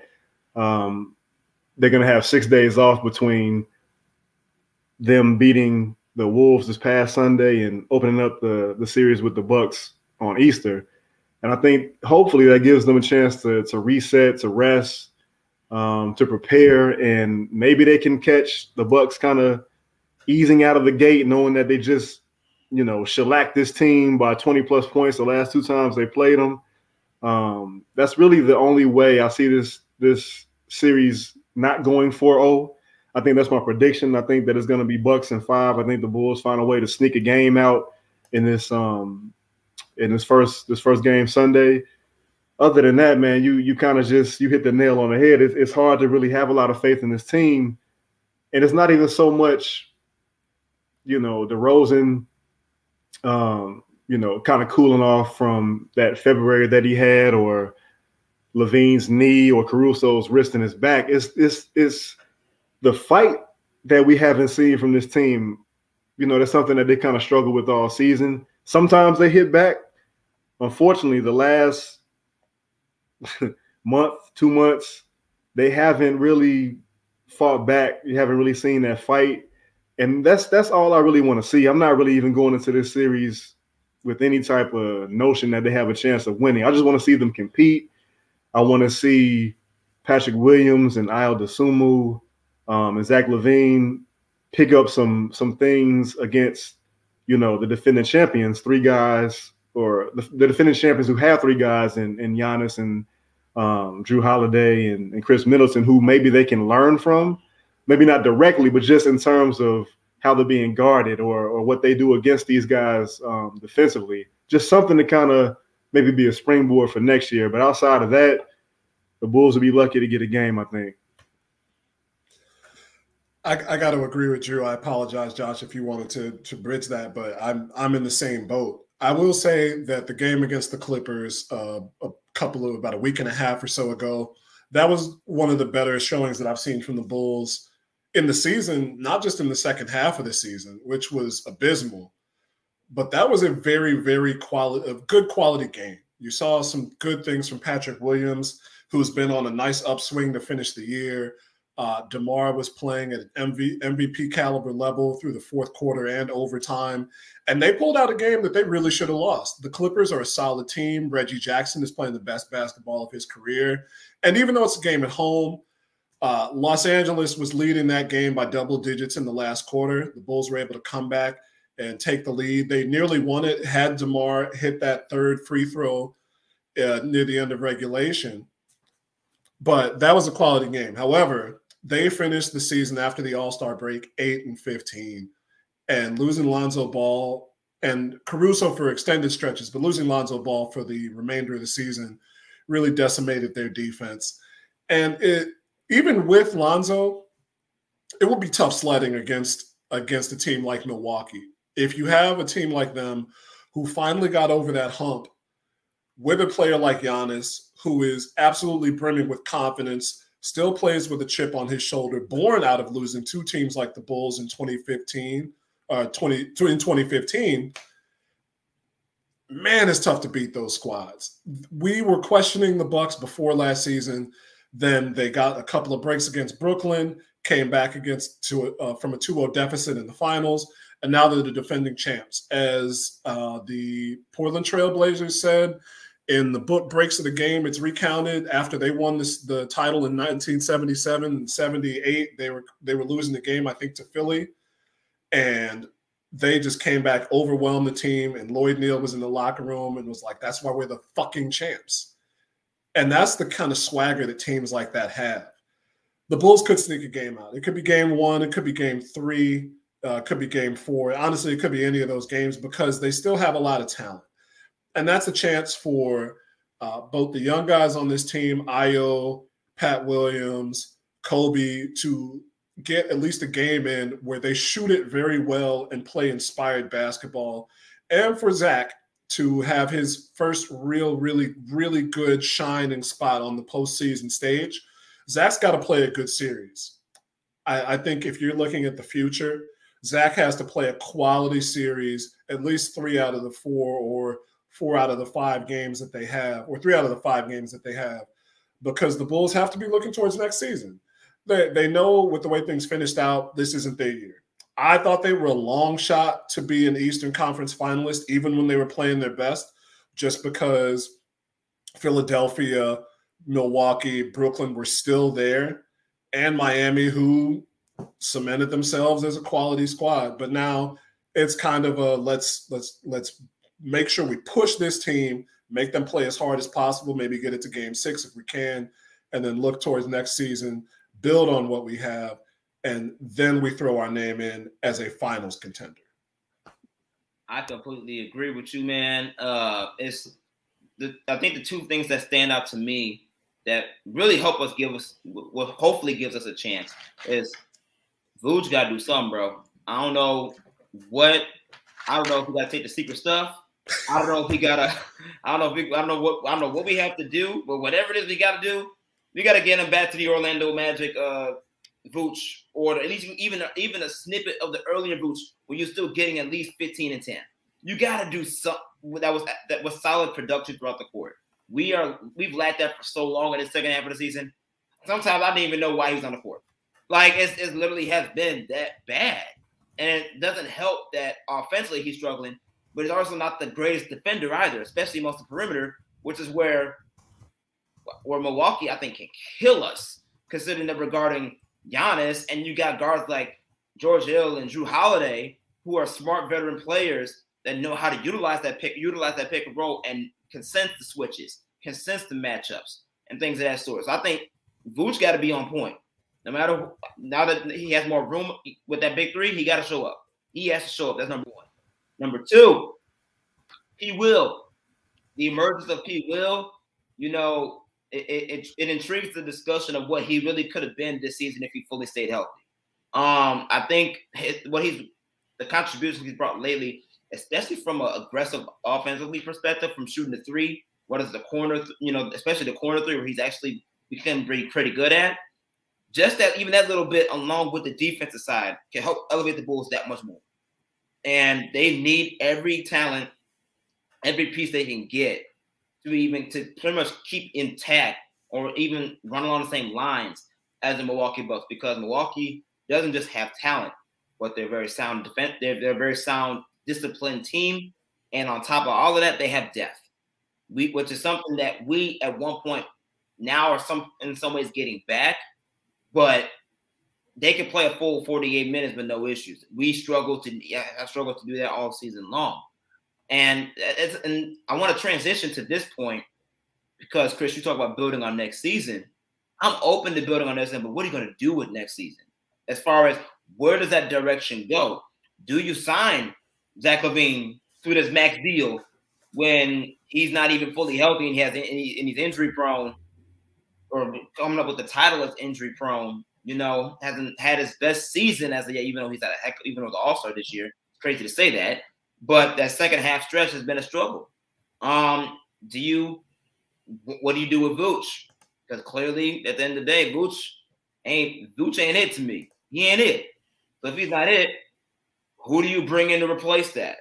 um, they're going to have six days off between them beating the Wolves this past Sunday and opening up the the series with the Bucks on Easter. And I think hopefully that gives them a chance to, to reset, to rest, um, to prepare, and maybe they can catch the Bucks kind of easing out of the gate, knowing that they just, you know, shellacked this team by 20 plus points the last two times they played them. Um, that's really the only way I see this this series not going 4-0. I think that's my prediction. I think that it's going to be Bucks and five. I think the Bulls find a way to sneak a game out in this um, in this first this first game Sunday. Other than that, man, you you kind of just you hit the nail on the head. It's, it's hard to really have a lot of faith in this team, and it's not even so much, you know, DeRozan, um, you know, kind of cooling off from that February that he had, or LaVine's knee, or Caruso's wrist in his back. It's it's it's the fight that we haven't seen from this team. You know, that's something that they kind of struggle with all season. Sometimes they hit back. Unfortunately, the last [LAUGHS] month, two months, they haven't really fought back. You haven't really seen that fight. And that's that's all I really want to see. I'm not really even going into this series with any type of notion that they have a chance of winning. I just want to see them compete. I want to see Patrick Williams and Ayo Dosunmu um, and Zach LaVine pick up some some things against you know the defending champions, three guys or the, the defending champions who have three guys and and Giannis and um, Jrue Holiday and, and Khris Middleton, who maybe they can learn from, maybe not directly, but just in terms of how they're being guarded or or what they do against these guys um, defensively. Just something to kind of maybe be a springboard for next year. But outside of that, the Bulls will be lucky to get a game, I think. I, I got to agree with you. I apologize, Josh, if you wanted to to bridge that, but I'm I'm in the same boat. I will say that the game against the Clippers, uh, a couple of about a week and a half or so ago, that was one of the better showings that I've seen from the Bulls in the season, not just in the second half of the season, which was abysmal, but that was a very, very quality, a good quality game. You saw some good things from Patrick Williams, who's been on a nice upswing to finish the year. Uh, DeMar was playing at MV, MVP caliber level through the fourth quarter and overtime. And they pulled out a game that they really should have lost. The Clippers are a solid team. Reggie Jackson is playing the best basketball of his career. And even though it's a game at home, uh, Los Angeles was leading that game by double digits in the last quarter. The Bulls were able to come back and take the lead. They nearly won it, had DeMar hit that third free throw uh, near the end of regulation. But that was a quality game. However, they finished the season after the All Star break 8 and 15 and losing Lonzo Ball and Caruso for extended stretches, but losing Lonzo Ball for the remainder of the season really decimated their defense. And it even with Lonzo, it will be tough sledding against against a team like Milwaukee. If you have a team like them who finally got over that hump with a player like Giannis, who is absolutely brimming with confidence, still plays with a chip on his shoulder, born out of losing two teams like the Bulls in 2015, uh, 20 in 2015. Man, it's tough to beat those squads. We were questioning the Bucks before last season then they got a couple of breaks against Brooklyn, came back against to uh, from a 2-0 deficit in the finals, and now they're the defending champs. As uh, the Portland Trailblazers said in the book breaks of the game, it's recounted after they won this the title in 1977 and 78. They were they were losing the game, I think, to Philly, and they just came back, overwhelmed the team, and Lloyd Neal was in the locker room and was like, "That's why we're the fucking champs." And that's the kind of swagger that teams like that have. The Bulls could sneak a game out. It could be game one, it could be game three, uh, could be game four. Honestly, it could be any of those games because they still have a lot of talent. And that's a chance for uh, both the young guys on this team, Ayo, Pat Williams, Coby, to get at least a game in where they shoot it very well and play inspired basketball. And for Zach to have his first real, really, really good shining spot on the postseason stage, Zach's got to play a good series. I, I, think if you're looking at the future, Zach has to play a quality series, at least three out of the four or four out of the five games that they have, or three out of the five games that they have, because the Bulls have to be looking towards next season. They, they know with the way things finished out, this isn't their year. I thought they were a long shot to be an Eastern Conference finalist, even when they were playing their best, just because Philadelphia, Milwaukee, Brooklyn were still there, and Miami, who cemented themselves as a quality squad. But now it's kind of a let's let's let's make sure we push this team, make them play as hard as possible, maybe get it to game six if we can, and then look towards next season, build on what we have and then we throw our name in as a finals contender. I completely agree with you, man. Uh, it's the I think the two things that stand out to me that really help us give us what hopefully gives us a chance is Vooch got to do something, bro. I don't know what I don't know if we got to take the secret stuff. I don't know if we gotta. I don't know if we, I don't know what I don't know what we have to do, but whatever it is we got to do, we got to get him back to the Orlando Magic uh, Vooch, or at least even even a snippet of the earlier Vooch, where you're still getting at least 15 and 10. You got to do something that was that was solid production throughout the court. We are we've lacked that for so long in the second half of the season. Sometimes I didn't even know why he was on the court. Like it's, it literally has been that bad, and it doesn't help that offensively he's struggling, but he's also not the greatest defender either, especially amongst the perimeter, which is where where Milwaukee I think can kill us, considering that regarding Giannis, and you got guards like George Hill and Jrue Holiday, who are smart veteran players that know how to utilize that pick, utilize that pick and roll, and can sense the switches, can sense the matchups, and things of that sort. So I think Vooch got to be on point. No matter now that he has more room with that big three, he got to show up. He has to show up. That's number one. Number two, P. Will. The emergence of P. Will, you know, it, it, it intrigues the discussion of what he really could have been this season if he fully stayed healthy. Um, I think his, what he's the contributions he's brought lately, especially from an aggressive offensively perspective, from shooting the three, what is the corner, you know, especially the corner three, where he's actually become pretty, pretty good at. Just that, even that little bit, along with the defensive side, can help elevate the Bulls that much more. And they need every talent, every piece they can get to even to pretty much keep intact or even run along the same lines as the Milwaukee Bucks because Milwaukee doesn't just have talent, but they're very sound defense. They're, they're a very sound, disciplined team, and on top of all of that, they have depth. We, which is something that we at one point now are some in some ways getting back, but they can play a full 48 minutes with no issues. We struggle to I struggle to do that all season long. And and I want to transition to this point because Chris, you talk about building on next season. I'm open to building on this, but what are you going to do with next season? As far as where does that direction go? Do you sign Zach LaVine through this max deal when he's not even fully healthy and he has and he's injury prone, or coming up with the title as injury prone? You know, hasn't had his best season as a yet, even though he's at a heck, even though the All Star this year. It's crazy to say that, but that second half stretch has been a struggle. Um, do you what do you do with Vooch? Because clearly, at the end of the day, Vooch ain't Vooch ain't it to me. He ain't it. So if he's not it, who do you bring in to replace that?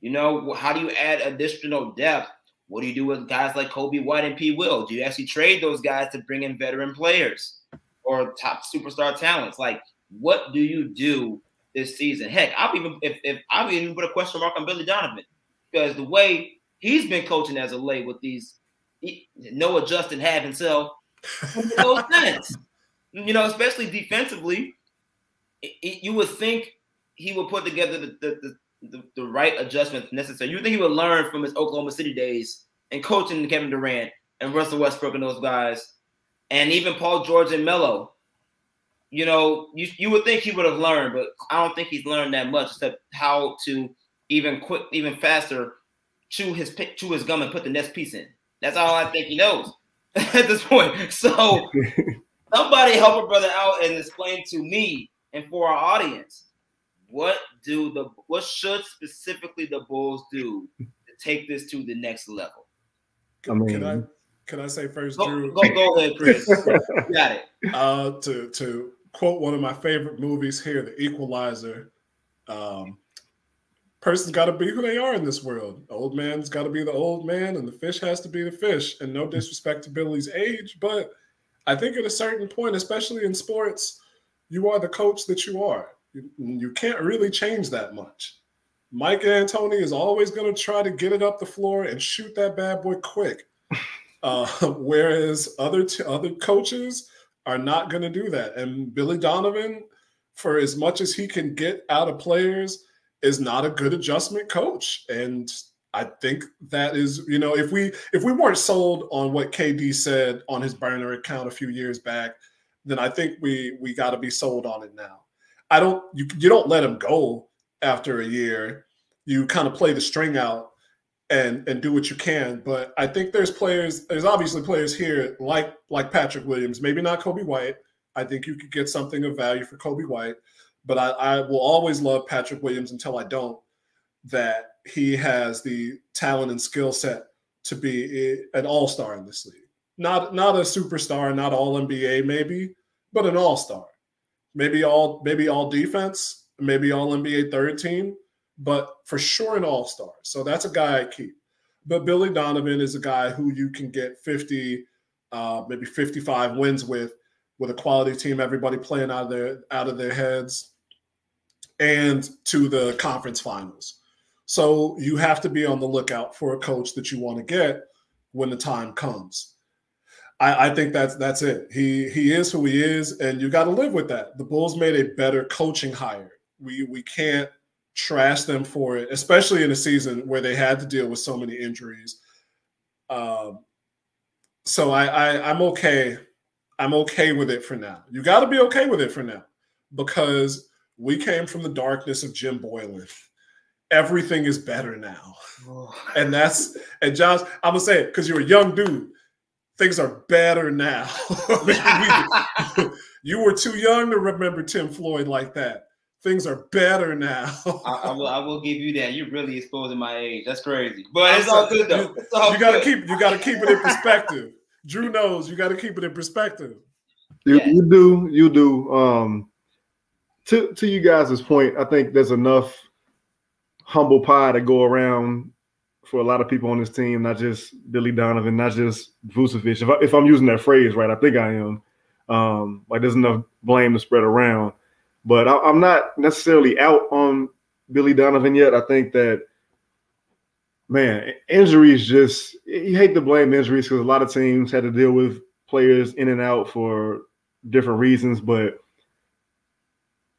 You know, how do you add additional depth? What do you do with guys like Coby White and P. Will? Do you actually trade those guys to bring in veteran players or top superstar talents? Like, what do you do this season. Heck, I'll even if, if I'll even put a question mark on Billy Donovan because the way he's been coaching as a lay with these no adjusting [LAUGHS] have himself no sense. You know, especially defensively, it, it, you would think he would put together the, the, the, the, right adjustments necessary. You think he would learn from his Oklahoma City days and coaching Kevin Durant and Russell Westbrook and those guys, and even Paul George and Melo you know, you, you would think he would have learned, but I don't think he's learned that much except how to even quick, even faster chew his chew his gum and put the next piece in. That's all I think he knows [LAUGHS] at this point. So [LAUGHS] somebody help a brother out and explain to me and for our audience what do the what should specifically the Bulls do to take this to the next level. I mean, can I say first, go, Drew? Go, go ahead, Chris. [LAUGHS] got it. Uh, to to quote one of my favorite movies here, The Equalizer. Um, person's got to be who they are in this world. The old man's got to be the old man, and the fish has to be the fish. And no disrespect to Billy's age, but I think at a certain point, especially in sports, you are the coach that you are. You, you can't really change that much. Mike D'Antoni is always going to try to get it up the floor and shoot that bad boy quick. Uh, [LAUGHS] whereas other t- other coaches, are not going to do that. And Billy Donovan, for as much as he can get out of players, is not a good adjustment coach. And I think that is, you know, if we if we weren't sold on what KD said on his burner account a few years back, then I think we we got to be sold on it now. I don't you you don't let him go after a year. You kind of play the string out and and do what you can. But I think there's players, there's obviously players here like like Patrick Williams, maybe not Coby White. I think you could get something of value for Coby White, but I, I will always love Patrick Williams until I don't. That he has the talent and skill set to be an all star in this league. Not not a superstar, not all NBA maybe, but an all star. maybe all maybe all defense, maybe all NBA third team, but for sure an all star. So that's a guy I keep. But Billy Donovan is a guy who you can get 50, uh, maybe 55 wins with, with a quality team, everybody playing out of their out of their heads, and to the conference finals. So you have to be on the lookout for a coach that you want to get when the time comes. I, I think that's that's it. He he is who he is, and you got to live with that. The Bulls made a better coaching hire. We we can't trash them for it, especially in a season where they had to deal with so many injuries. Um, so I, I I'm okay. I'm okay with it for now. You got to be okay with it for now because we came from the darkness of Jim Boylan. Everything is better now, and that's and Josh. I'm gonna say it because you're a young dude things are better now. [LAUGHS] [LAUGHS] you were too young to remember Tim Floyd like that. Things are better now. I, I, will, I will give you that. You're really exposing my age. That's crazy, but it's all good though. All you got to keep you got to keep it in perspective. Drew knows you got to keep it in perspective. You, yeah. you do, you do. Um, to to you guys' point, I think there's enough humble pie to go around for a lot of people on this team, not just Billy Donovan, not just Vucevic. If, I, if I'm using that phrase right, I think I am. Um, like there's enough blame to spread around, but I, I'm not necessarily out on Billy Donovan yet. I think that man, injuries just you hate to blame injuries because a lot of teams had to deal with players in and out for different reasons, but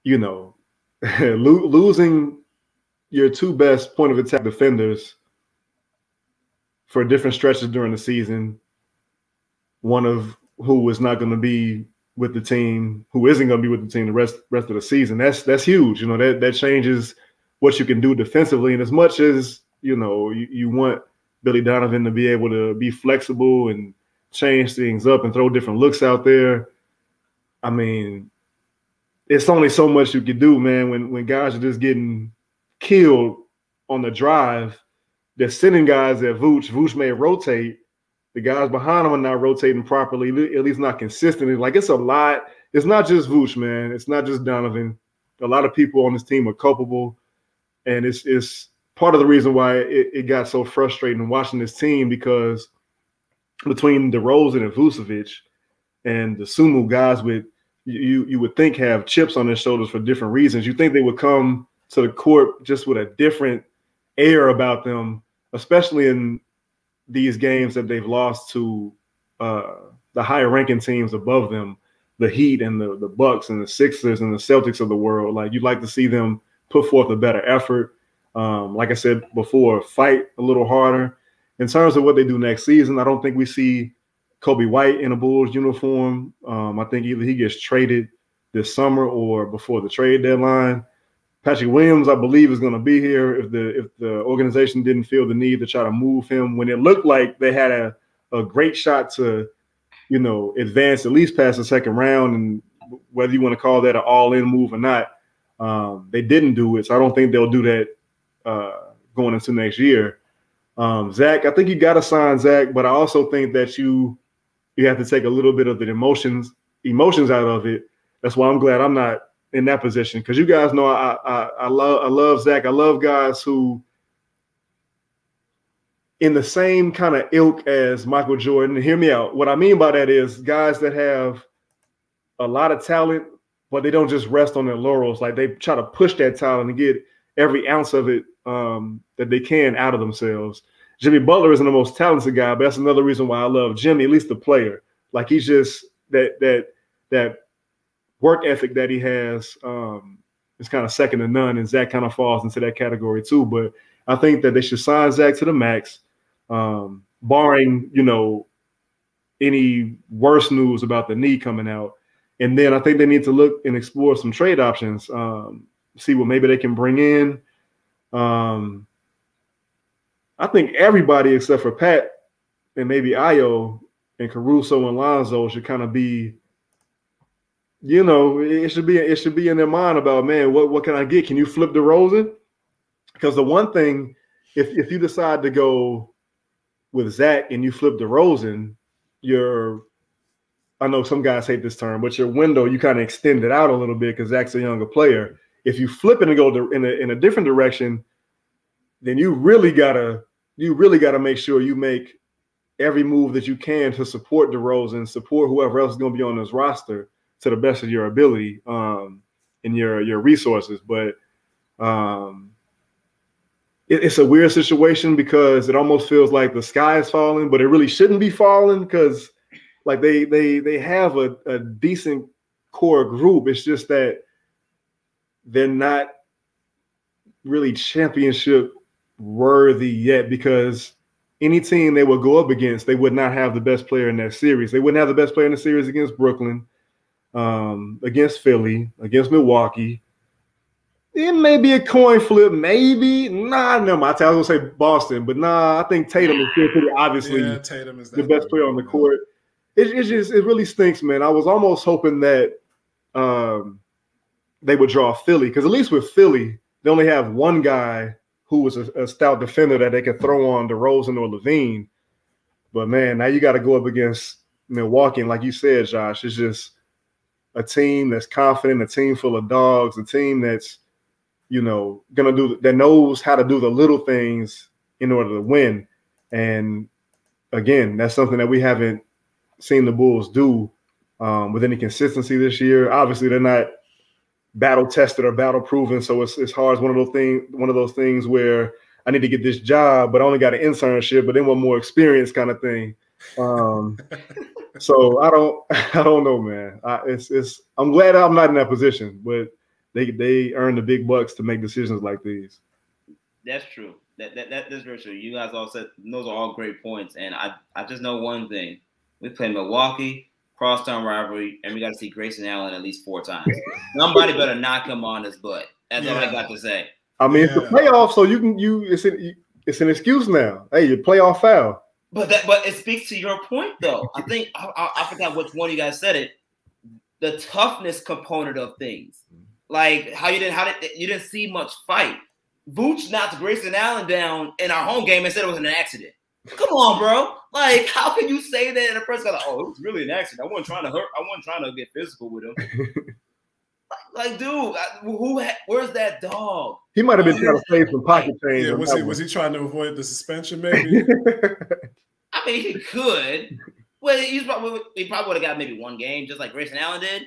you know, [LAUGHS] lo- losing your two best point of attack defenders for different stretches during the season. One of who was not going to be with the team, who isn't going to be with the team the rest rest of the season. That's that's huge. You know that that changes what you can do defensively. And as much as you know, you, you want Billy Donovan to be able to be flexible and change things up and throw different looks out there. I mean, it's only so much you can do, man. When when guys are just getting killed on the drive they're sending guys at Vooch. Vooch may rotate. The guys behind him are not rotating properly, at least not consistently. Like it's a lot. It's not just Vooch, man. It's not just Donovan. A lot of people on this team are culpable, and it's it's part of the reason why it, it got so frustrating watching this team because between DeRozan and Vucevic and Dosunmu guys with you you would think have chips on their shoulders for different reasons. You think they would come to the court just with a different air about them especially in these games that they've lost to uh, the higher ranking teams above them, the Heat and the the Bucks and the Sixers and the Celtics of the world. Like you'd like to see them put forth a better effort. Um, like I said before, fight a little harder. In terms of what they do next season, I don't think we see Coby White in a Bulls uniform. Um, I think either he gets traded this summer or before the trade deadline. Patrick Williams, I believe, is going to be here if the if the organization didn't feel the need to try to move him when it looked like they had a, a great shot to, you know, advance at least past the second round. And whether you want to call that an all-in move or not, um, they didn't do it. So I don't think they'll do that uh, going into next year. Um, Zach, I think you got to sign Zach, but I also think that you you have to take a little bit of the emotions emotions out of it. That's why I'm glad I'm not in that position because you guys know I, I I love I love Zach. I love guys who in the same kind of ilk as Michael Jordan. Hear me out. What I mean by that is guys that have a lot of talent, but they don't just rest on their laurels. Like they try to push that talent and get every ounce of it um, that they can out of themselves. Jimmy Butler isn't the most talented guy, but that's another reason why I love Jimmy, at least the player. Like he's just that that that work ethic that he has um, is kind of second to none, and Zach kind of falls into that category too. But I think that they should sign Zach to the max, um, barring you know any worse news about the knee coming out. And then I think they need to look and explore some trade options, um, see what maybe they can bring in. Um, I think everybody except for Pat and maybe Ayo and Caruso and Lonzo should kind of be you know, it should be it should be in their mind about man, what what can I get? Can you flip the DeRozan? Because the one thing, if if you decide to go with Zach and you flip the DeRozan, you're I know some guys hate this term, but your window you kind of extend it out a little bit because Zach's a younger player. If you flip it and go in a, in a different direction, then you really gotta you really gotta make sure you make every move that you can to support DeRozan, support whoever else is going to be on this roster to the best of your ability um, and your your resources. But um, it, it's a weird situation because it almost feels like the sky is falling, but it really shouldn't be falling because like they they they have a, a decent core group. It's just that they're not really championship worthy yet because any team they would go up against, they would not have the best player in that series. They wouldn't have the best player in the series against Brooklyn, um, against Philly, against Milwaukee. It may be a coin flip, maybe. Nah, no, I was gonna say Boston, but nah, I think Tatum is still pretty obviously Yeah, Tatum is the best player on the court. It, it just it really stinks, man. I was almost hoping that um, they would draw Philly because at least with Philly, they only have one guy who was a, a stout defender that they could throw on DeRozan or LaVine. But man, now you got to go up against Milwaukee, and like you said, Josh, it's just a team that's confident, a team full of dogs, a team that's you know gonna do that knows how to do the little things in order to win. And again, that's something that we haven't seen the Bulls do um, with any consistency this year. Obviously, they're not battle tested or battle proven, so it's it's hard. It's one of those things. One of those things where I need to get this job, but I only got an internship, but then want more experience, kind of thing. Um, [LAUGHS] so I don't, [LAUGHS] I don't know, man. I, it's it's. I'm glad I'm not in that position, but they they earn the big bucks to make decisions like these. That's true. That, that, that that's very true. You guys all said those are all great points, and I I just know one thing: we play Milwaukee, crosstown rivalry, and we got to see Grayson Allen at least four times. Somebody better knock him on his butt. That's all I got to say. I mean, it's the Yeah. playoffs, so you can you it's an it's an excuse now. Hey, you playoff foul. But that but it speaks to your point though. I think I, I, I forgot which one of you guys said it. The toughness component of things, like how you didn't how did you didn't see much fight. Vooch knocked Grayson Allen down in our home game and said it was an accident. Come on, bro. Like, how can you say that in a press conference? Oh, it was really an accident. I wasn't trying to hurt. I wasn't trying to get physical with him. [LAUGHS] like, like, dude, I- who? ha- Where's that dog? He might have been oh, trying to save some pocket change. Yeah, was he one. was he trying to avoid the suspension? Maybe. [LAUGHS] I mean, he could. Well, he's probably he probably would have got maybe one game, just like Grayson Allen did.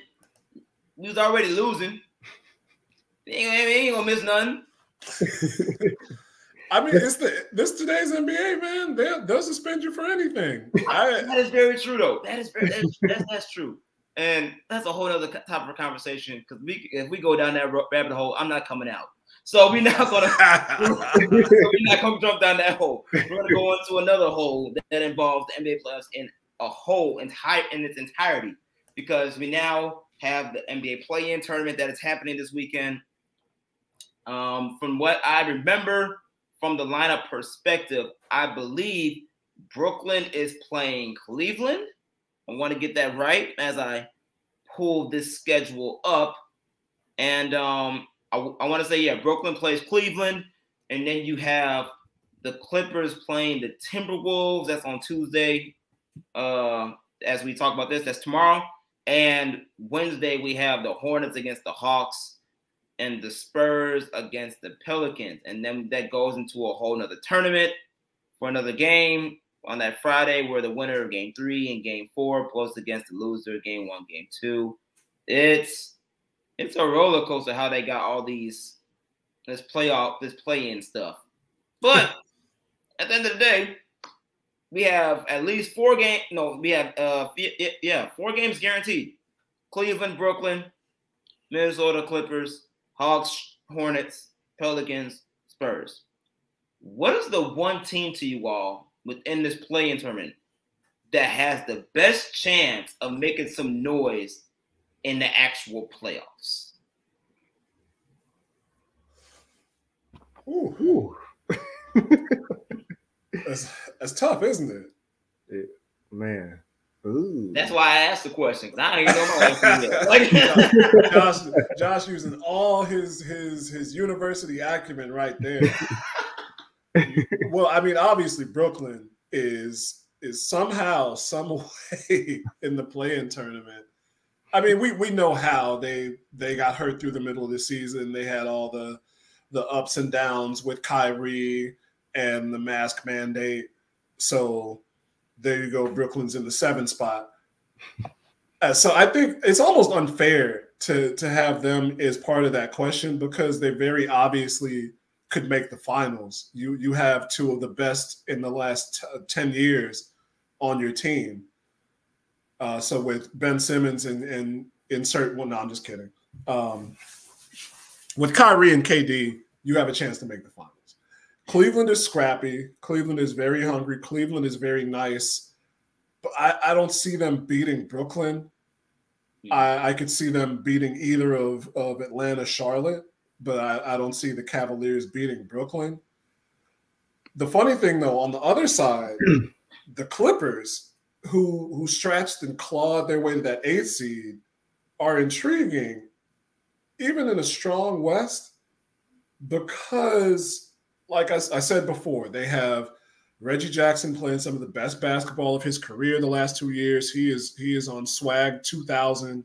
He was already losing. He ain't, he ain't gonna miss nothing. [LAUGHS] I mean, it's the this today's NBA man. They'll they'll suspend you for anything. I, That is very true, though. That is very that's, [LAUGHS] that's, that's true, and that's a whole other topic of conversation. Because we, if we go down that rabbit hole, I'm not coming out. So we're not gonna [LAUGHS] we're not gonna jump down that hole. We're gonna go into another hole that, involves the NBA playoffs in a whole entire in its entirety because we now have the NBA play-in tournament that is happening this weekend. Um, from what I remember from the lineup perspective, I believe Brooklyn is playing Cleveland. I want to get that right as I pull this schedule up. And um, I, want to say, yeah, Brooklyn plays Cleveland. And then you have the Clippers playing the Timberwolves. That's on Tuesday. Uh, as we talk about this, that's tomorrow. And Wednesday, we have the Hornets against the Hawks and the Spurs against the Pelicans. And then that goes into a whole nother tournament for another game on that Friday where the winner of game three and game four goes against the loser game one, game two. It's it's a roller coaster how they got all these this playoff, this play-in stuff. But at the end of the day, we have at least four game. No, we have uh yeah, four games guaranteed. Cleveland, Brooklyn, Minnesota Clippers, Hawks, Hornets, Pelicans, Spurs. What is the one team to you all within this play-in tournament that has the best chance of making some noise in the actual playoffs? Ooh, [LAUGHS] that's, that's tough, isn't it? Man. Ooh. That's why I asked the question because I don't even know my answer yet. [LAUGHS] Like, Josh, Josh using all his his his university acumen right there. [LAUGHS] well, I mean, obviously Brooklyn is is somehow, some way in the play-in tournament. I mean, we we know how they they got hurt through the middle of the season. They had all the the ups and downs with Kyrie and the mask mandate. So there you go. Brooklyn's in the seven spot. Uh, so I think it's almost unfair to to have them as part of that question because they very obviously could make the finals. You you have two of the best in the last t- ten years on your team. Uh, so with Ben Simmons and and insert well, no, I'm just kidding. Um, with Kyrie and KD, you have a chance to make the finals. Cleveland is scrappy. Cleveland is very hungry. Cleveland is very nice. But I, I don't see them beating Brooklyn. Mm-hmm. I, I could see them beating either of, of Atlanta, Charlotte, but I, I don't see the Cavaliers beating Brooklyn. The funny thing, though, on the other side, [CLEARS THROAT] the Clippers, who who stretched and clawed their way to that eight seed, are intriguing, even in a strong West, because, like I, I said before, they have Reggie Jackson playing some of the best basketball of his career the last two years. He is he is on swag 2000,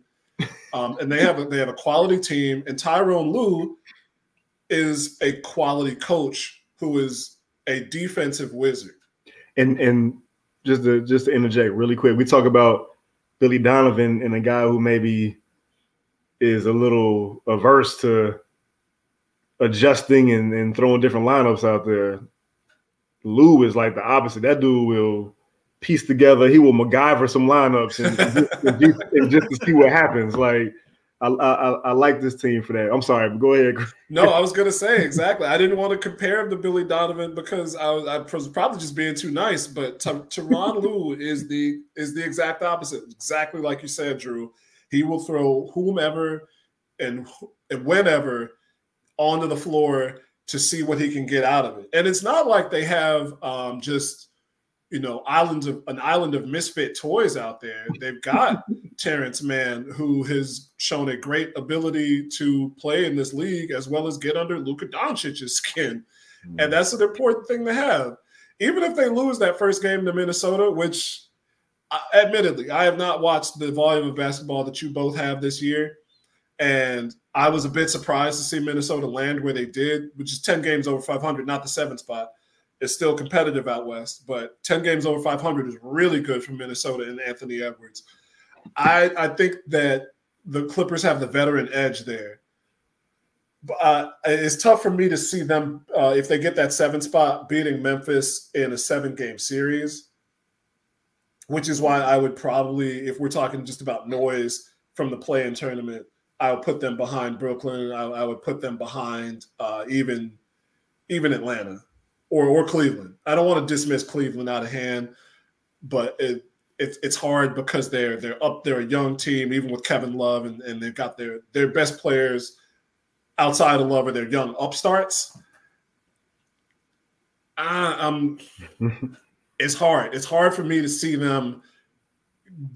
um, and they have a, they have a quality team. And Tyronn Lue is a quality coach who is a defensive wizard. And and just to just to interject really quick, we talk about Billy Donovan and a guy who maybe is a little averse to adjusting and, and throwing different lineups out there. Lue is like the opposite. That dude will piece together. He will MacGyver some lineups and, and, just, and just to see what happens. Like I, I, I like this team for that. I'm sorry, but go ahead. [LAUGHS] no, I was gonna say exactly. I didn't want to compare him to Billy Donovan because I was, I was probably just being too nice. But Tyronn [LAUGHS] Lue is the is the exact opposite. Exactly like you said, Drew. He will throw whomever and and whenever onto the floor to see what he can get out of it. And it's not like they have um, just you know islands of an island of misfit toys out there. They've got [LAUGHS] Terrence Mann, who has shown a great ability to play in this league as well as get under Luka Doncic's skin, mm-hmm. and that's an important thing to have. Even if they lose that first game to Minnesota, which admittedly I have not watched the volume of basketball that you both have this year, and I was a bit surprised to see Minnesota land where they did, which is 10 games over 500, not the seventh spot. It's still competitive out west, but 10 games over 500 is really good for Minnesota and Anthony Edwards. I, I think that the Clippers have the veteran edge there. Uh, it's tough for me to see them uh, if they get that seven spot beating Memphis in a seven game series, which is why I would probably, if we're talking just about noise from the play in tournament, I would put them behind Brooklyn. I, I would put them behind uh, even even Atlanta or or Cleveland. I don't want to dismiss Cleveland out of hand, but it, it it's hard because they're they're up. They're a young team, even with Kevin Love, and, and they've got their their best players outside of Love are their young upstarts. I, um, [LAUGHS] it's hard. It's hard for me to see them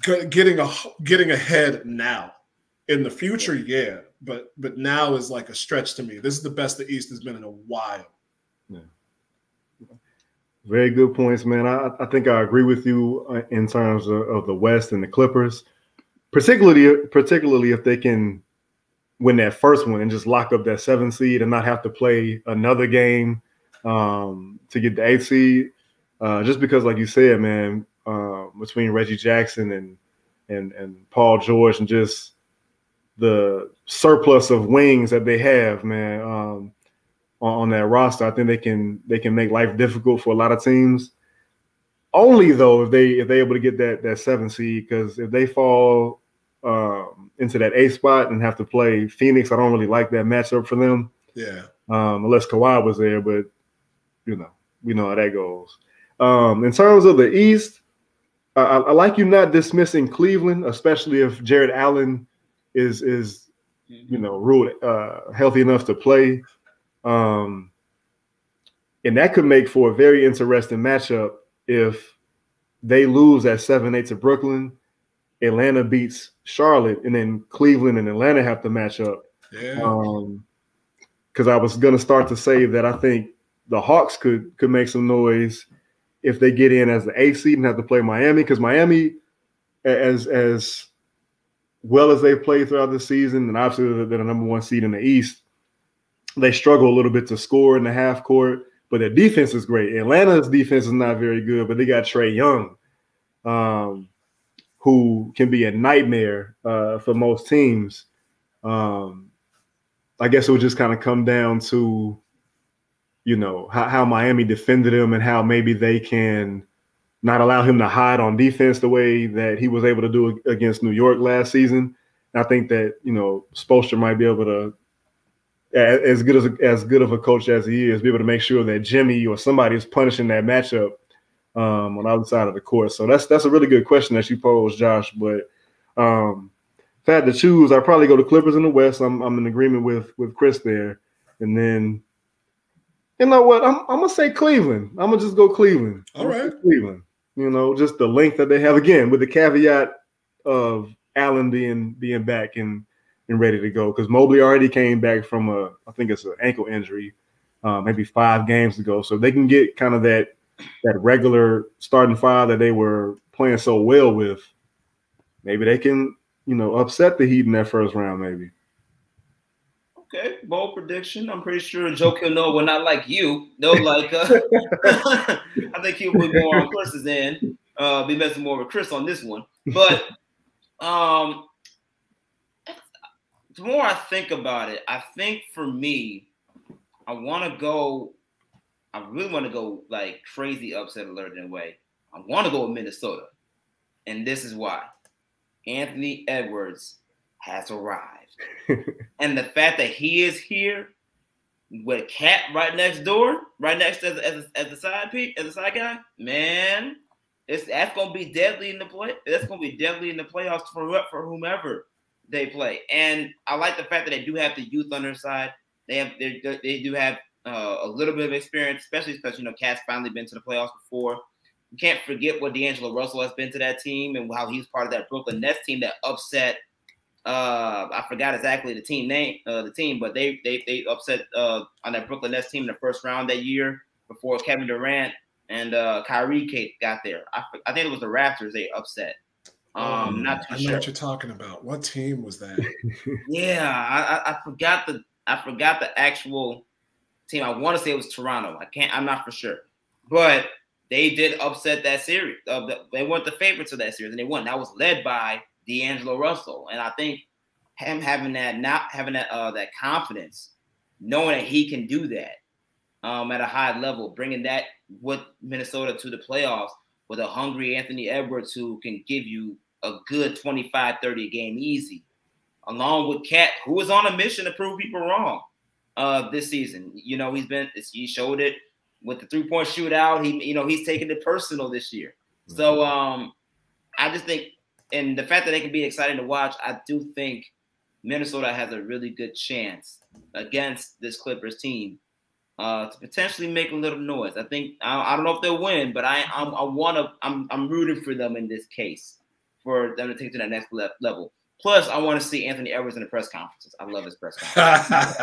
getting a getting ahead now in the future, yeah, but but now is like a stretch to me. This is the best the East has been in a while. Yeah. Very good points, man. I, I think I agree with you uh, in terms of, of the West and the Clippers, particularly particularly if they can win that first one and just lock up that seven seed and not have to play another game um, to get the eighth seed. Uh, just because, like you said, man, uh, between Reggie Jackson and and and Paul George and just the surplus of wings that they have, man, um, on, on, that roster, I think they can they can make life difficult for a lot of teams. Only though if they if they're able to get that that seven seed, because if they fall um, into that A spot and have to play Phoenix, I don't really like that matchup for them. Yeah. Um, unless Kawhi was there, but you know we know how that goes. Um, in terms of the East, I, I like you not dismissing Cleveland, especially if Jarrett Allen is is you know ruled uh, healthy enough to play, um, and that could make for a very interesting matchup if they lose at seven eight to Brooklyn, Atlanta beats Charlotte, and then Cleveland and Atlanta have to match up. Yeah. Um, because I was gonna start to say that I think the Hawks could could make some noise if they get in as the eighth seed and have to play Miami, because Miami, as as well as they've played throughout the season, and obviously they're the number one seed in the East, they struggle a little bit to score in the half court, but their defense is great. Atlanta's defense is not very good, but they got Trae Young, um, who can be a nightmare uh, for most teams. Um, I guess it would just kind of come down to, you know, how, how Miami defended him and how maybe they can not allow him to hide on defense the way that he was able to do against New York last season. I think that you know Spoelstra might be able to, as good as as good of a coach as he is, be able to make sure that Jimmy or somebody is punishing that matchup um, on the other side of the court. So that's that's a really good question that you posed, Josh. But um, if I had to choose, I'd probably go to Clippers in the West. I'm I'm in agreement with with Chris there, and then you know what? I'm I'm gonna say Cleveland. I'm gonna just go Cleveland. All right, Cleveland. You know, just the length that they have again, with the caveat of Allen being being back and and ready to go because Mobley already came back from a I think it's an ankle injury, uh, maybe five games ago. So they can get kind of that that regular starting five that they were playing so well with. Maybe they can you know upset the Heat in that first round. Maybe. Okay, bold prediction. I'm pretty sure Joe Noah will not like you. No, like uh, [LAUGHS] I think he'll be more on Chris's end. Uh, be messing more with Chris on this one. But um, the more I think about it, I think for me, I want to go. I really want to go like crazy upset alert in a way. I want to go with Minnesota, and this is why. Anthony Edwards has arrived. [LAUGHS] and the fact that he is here with KAT right next door, right next as, as, as the side piece, as a side guy, man, it's that's gonna be deadly in the play. That's gonna be deadly in the playoffs for for whomever they play. And I like the fact that they do have the youth on their side. They have they, do have uh, a little bit of experience, especially because you know KAT's finally been to the playoffs before. You can't forget what D'Angelo Russell has been to that team and how he's part of that Brooklyn Nets team that upset uh, I forgot exactly the team name, uh, the team, but they they they upset uh, on that Brooklyn Nets team in the first round that year before Kevin Durant and uh, Kyrie Kate got there. I, I think it was the Raptors they upset. Um, um not too I know sure. what you're talking about. What team was that? [LAUGHS] yeah, I, I, I forgot the I forgot the actual team. I want to say it was Toronto. I can't. I'm not for sure, but they did upset that series. Uh, they weren't the favorites of that series, and they won. That was led by D'Angelo Russell. And I think him having that, not having that, uh, that confidence, knowing that he can do that um, at a high level, bringing that with Minnesota to the playoffs with a hungry Anthony Edwards who can give you a good 25, 30 game easy, along with KAT, who is on a mission to prove people wrong uh, this season. You know, he's been, he showed it with the three point shootout. He, you know, he's taking it personal this year. So um, I just think and the fact that they can be exciting to watch, I do think Minnesota has a really good chance against this Clippers team uh, to potentially make a little noise. I think I, I don't know if they'll win, but I I'm, I want to I'm I'm rooting for them in this case for them to take to that next le- level. Plus, I want to see Anthony Edwards in the press conferences. I love his press conferences.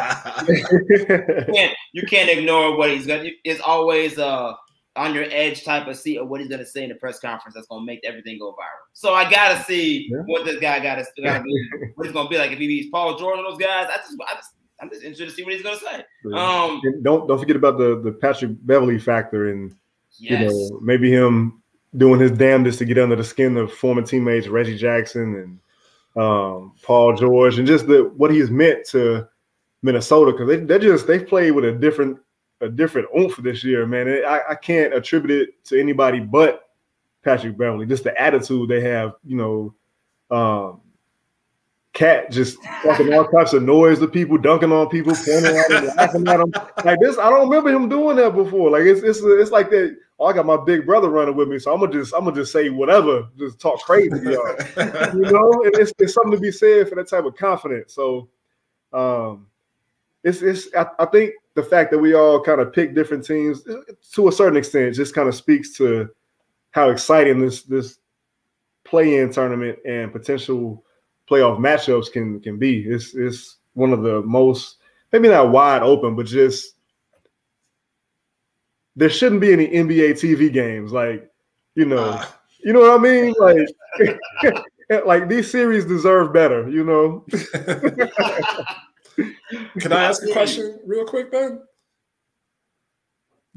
[LAUGHS] you, can't, you can't ignore what he's got. It's always uh on your edge type of seat of what he's going to say in the press conference that's going to make everything go viral. So I got to see yeah. what this guy got to [LAUGHS] be, what he's going to be like if he beats Paul George and those guys. I just, I just I'm just interested to see what he's going to say. Um, don't don't forget about the the Patrick Beverley factor and yes. you know maybe him doing his damnedest to get under the skin of former teammates Reggie Jackson and um, Paul George and just the what he's meant to Minnesota because they they just they played with a different a different oomph this year, man. I, I can't attribute it to anybody but Patrick Beverley. Just the attitude they have, you know. Um, KAT just fucking all types of noise to people, dunking on people, pointing at them, [LAUGHS] laughing at them. Like this, I don't remember him doing that before. Like it's it's it's like that. Oh, I got my big brother running with me, so I'm gonna just I'm gonna just say whatever, just talk crazy, y'all. [LAUGHS] you know, and it's, it's something to be said for that type of confidence. So, um, it's it's I, I think the fact that we all kind of pick different teams to a certain extent just kind of speaks to how exciting this this play-in tournament and potential playoff matchups can can be. It's it's one of the most maybe not wide open, but just there shouldn't be any NBA TV games. Like, you know, uh, you know what I mean? Like, [LAUGHS] like these series deserve better. You know. [LAUGHS] Can I ask a question real quick, Ben?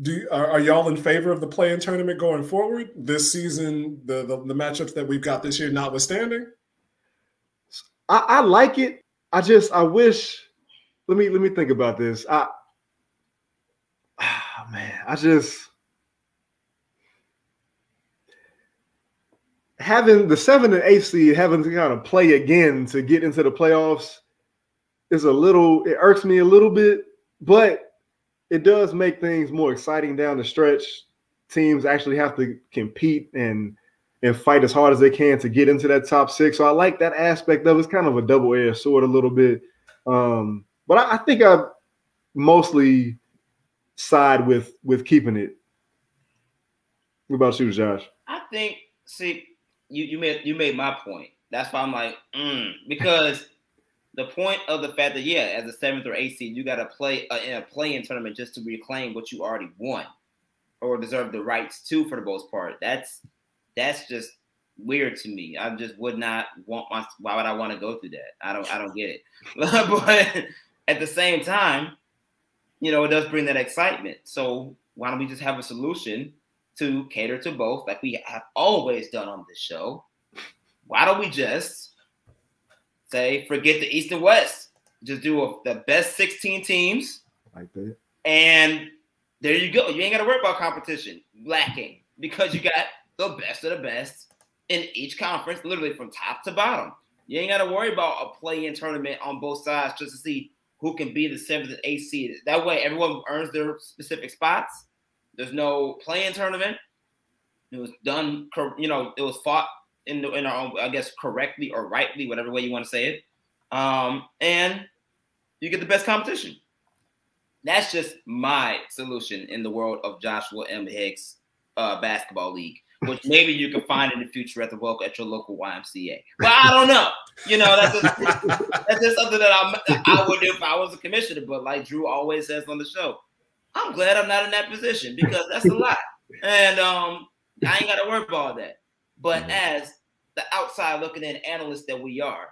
Do are, are, y'all in favor of the play-in tournament going forward this season? The, the, the matchups that we've got this year, notwithstanding. I, I like it. I just I wish. Let me let me think about this. I oh, [SIGHS] man, I just having the seven and eight seed having to kind of play again to get into the playoffs is a little. It irks me a little bit, but it does make things more exciting down the stretch. Teams actually have to compete and and fight as hard as they can to get into that top six. So I like that aspect of it. It's kind of a double edged sword a little bit. Um, but I, I, think I mostly side with with keeping it. What about you, Josh? I think see you you made you made my point. That's why I'm like mm, because [LAUGHS] the point of the fact that yeah, as a seventh or eighth seed, you got to play uh, in a play-in tournament just to reclaim what you already won or deserve the rights to for the most part. That's that's just weird to me. I just would not want my. Why would I want to go through that? I don't. I don't get it. [LAUGHS] but at the same time, you know, it does bring that excitement. So why don't we just have a solution to cater to both, like we have always done on this show? Why don't we just say forget the East and West. Just do a, the best 16 teams. Like that. And there you go. You ain't got to worry about competition lacking because you got the best of the best in each conference, literally from top to bottom. You ain't got to worry about a play-in tournament on both sides just to see who can be the seventh and eighth seed. That way, everyone earns their specific spots. There's no play-in tournament. It was done, you know, it was fought in the, in our own, I guess, correctly or rightly, whatever way you want to say it. Um, and you get the best competition. That's just my solution in the world of Joshua M. Hicks uh, basketball league, which maybe you can find in the future at the local at your local YMCA. But I don't know. You know, that's just, that's just something that I'm, I would do if I was a commissioner. But like Drew always says on the show, I'm glad I'm not in that position because that's a lot. And um, I ain't got to worry about all that. But mm-hmm. as the outside looking in analyst that we are,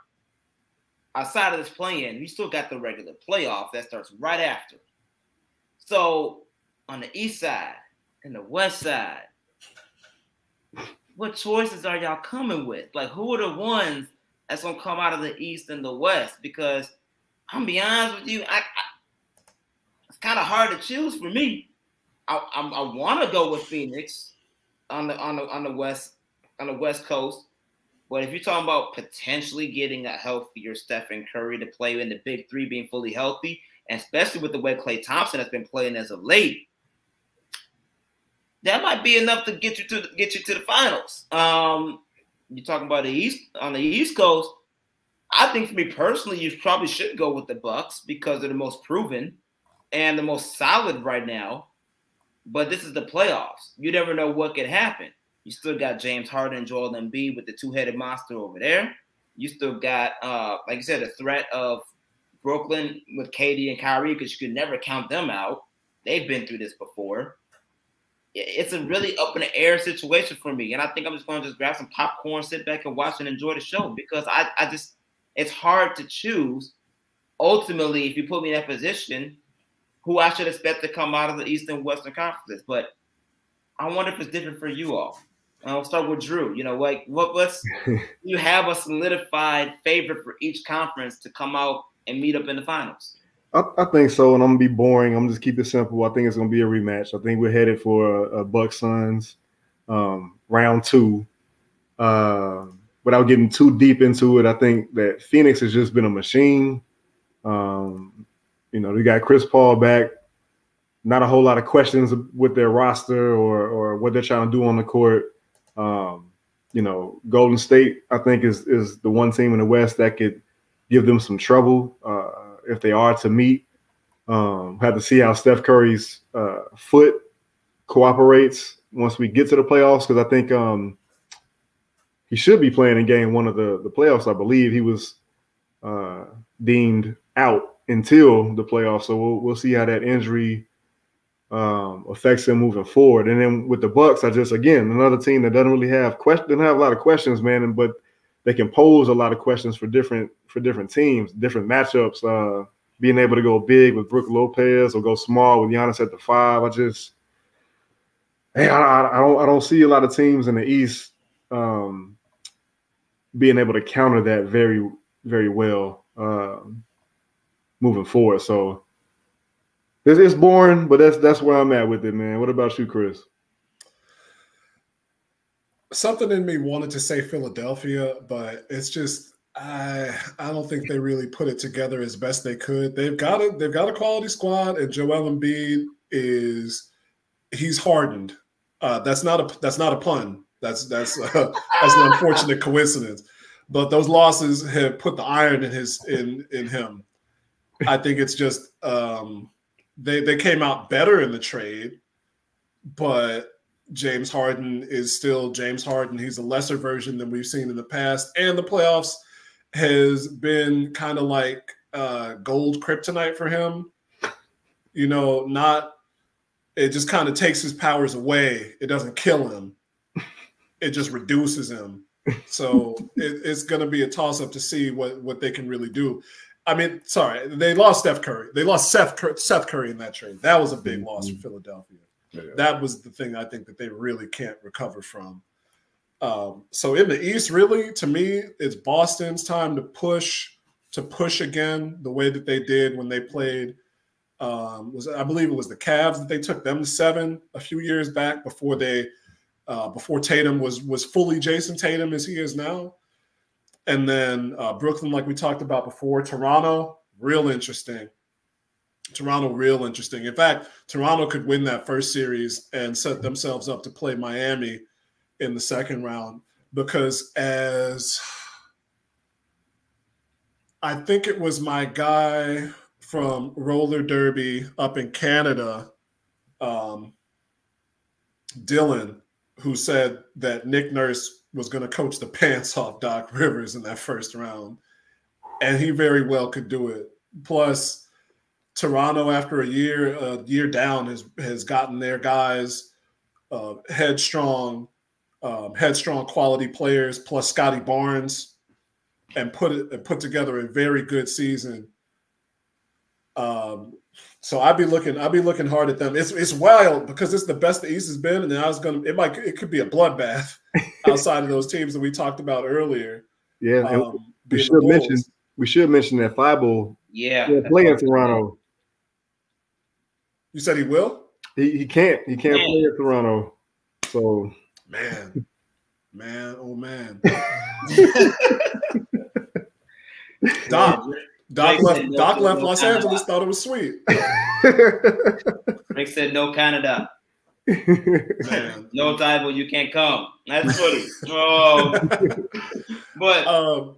outside of this play-in, we still got the regular playoff that starts right after. So on the east side and the west side, what choices are y'all coming with? Like, who are the ones that's gonna come out of the east and the west? Because I'm be honest with you, I, I it's kind of hard to choose for me. I, I, I want to go with Phoenix on the on the on the west on the West Coast. But if you're talking about potentially getting a healthier Stephen Curry to play in the big three being fully healthy, and especially with the way Klay Thompson has been playing as of late, that might be enough to get you to the, get you to the finals. Um, you're talking about the East on the East Coast. I think for me personally, you probably should go with the Bucks because they're the most proven and the most solid right now. But this is the playoffs. You never know what could happen. You still got James Harden and Joel Embiid with the two-headed monster over there. You still got, uh, like I said, the threat of Brooklyn with KD and Kyrie because you could never count them out. They've been through this before. It's a really up in the air situation for me, and I think I'm just going to just grab some popcorn, sit back and watch and enjoy the show because I, I just it's hard to choose. Ultimately, if you put me in that position, who I should expect to come out of the Eastern Western Conference. but I wonder if it's different for you all. I'll start with Drew. You know, like what what's [LAUGHS] you have a solidified favorite for each conference to come out and meet up in the finals? I, I, think so, and I'm gonna be boring. I'm just keep it simple. I think it's gonna be a rematch. I think we're headed for a, a Buck Suns um, round two. Uh, without getting too deep into it, I think that Phoenix has just been a machine. Um, you know, they got Chris Paul back. Not a whole lot of questions with their roster or or what they're trying to do on the court. Um, you know, Golden State, I think, is is the one team in the West that could give them some trouble uh, if they are to meet. Um, have to see how Steph Curry's uh, foot cooperates once we get to the playoffs because I think um, he should be playing in game one of the the playoffs. I believe he was uh, deemed out until the playoffs, so we'll we'll see how that injury um, affects him moving forward. And then with the Bucks, I just again another team that doesn't really have question, have a lot of questions, man. But they can pose a lot of questions for different for different teams, different matchups. Uh, being able to go big with Brook Lopez or go small with Giannis at the five, I just, hey, I, I don't I don't see a lot of teams in the East um, being able to counter that very very well uh, moving forward. So it's, it's boring, but that's that's where I'm at with it, man. What about you, Chris? Something in me wanted to say Philadelphia, but it's just I I don't think they really put it together as best they could. They've got a they've got a quality squad, and Joel Embiid is he's hardened. Uh, that's not a that's not a pun. That's that's uh, [LAUGHS] that's an unfortunate coincidence. But those losses have put the iron in his in in him. I think it's just um, they they came out better in the trade, but James Harden is still James Harden. He's a lesser version than we've seen in the past, and the playoffs has been kind of like uh, gold kryptonite for him. You know, not it just kind of takes his powers away. It doesn't kill him. It just reduces him. So [LAUGHS] it, it's going to be a toss up to see what what they can really do. I mean, sorry, they lost Steph Curry. They lost Seth Seth Curry in that trade. That was a big loss for mm-hmm. Philadelphia. That was the thing I think that they really can't recover from. Um, so in the East, really, to me, it's Boston's time to push to push again the way that they did when they played. Um, was I believe it was the Cavs that they took them to seven a few years back before they uh, before Tatum was was fully Jason Tatum as he is now. And then uh, Brooklyn, like we talked about before, Toronto, real interesting. Toronto, real interesting. In fact, Toronto could win that first series and set themselves up to play Miami in the second round because as I think it was my guy from roller derby up in Canada, um, Dylan, who said that Nick Nurse was going to coach the pants off Doc Rivers in that first round, and he very well could do it. Plus, Toronto, after a year, a year down, has has gotten their guys uh, headstrong um, headstrong quality players plus Scottie Barnes and put it and put together a very good season. Um, so I'd be looking, I'd be looking hard at them. It's it's wild because it's the best the East has been, and I was gonna it might it could be a bloodbath [LAUGHS] outside of those teams that we talked about earlier. Yeah, um, we should mention we should mention that Thybulle. Yeah, playing Toronto. You said he will. He, he can't. He can't Man. play at Toronto. So Man, man, oh man. [LAUGHS] Doc, Doc left. No, Doc left no Los Canada. Angeles. Thought it was sweet. Rick said, "No Canada." Man. no Thybulle, you can't come. That's funny. oh, but um,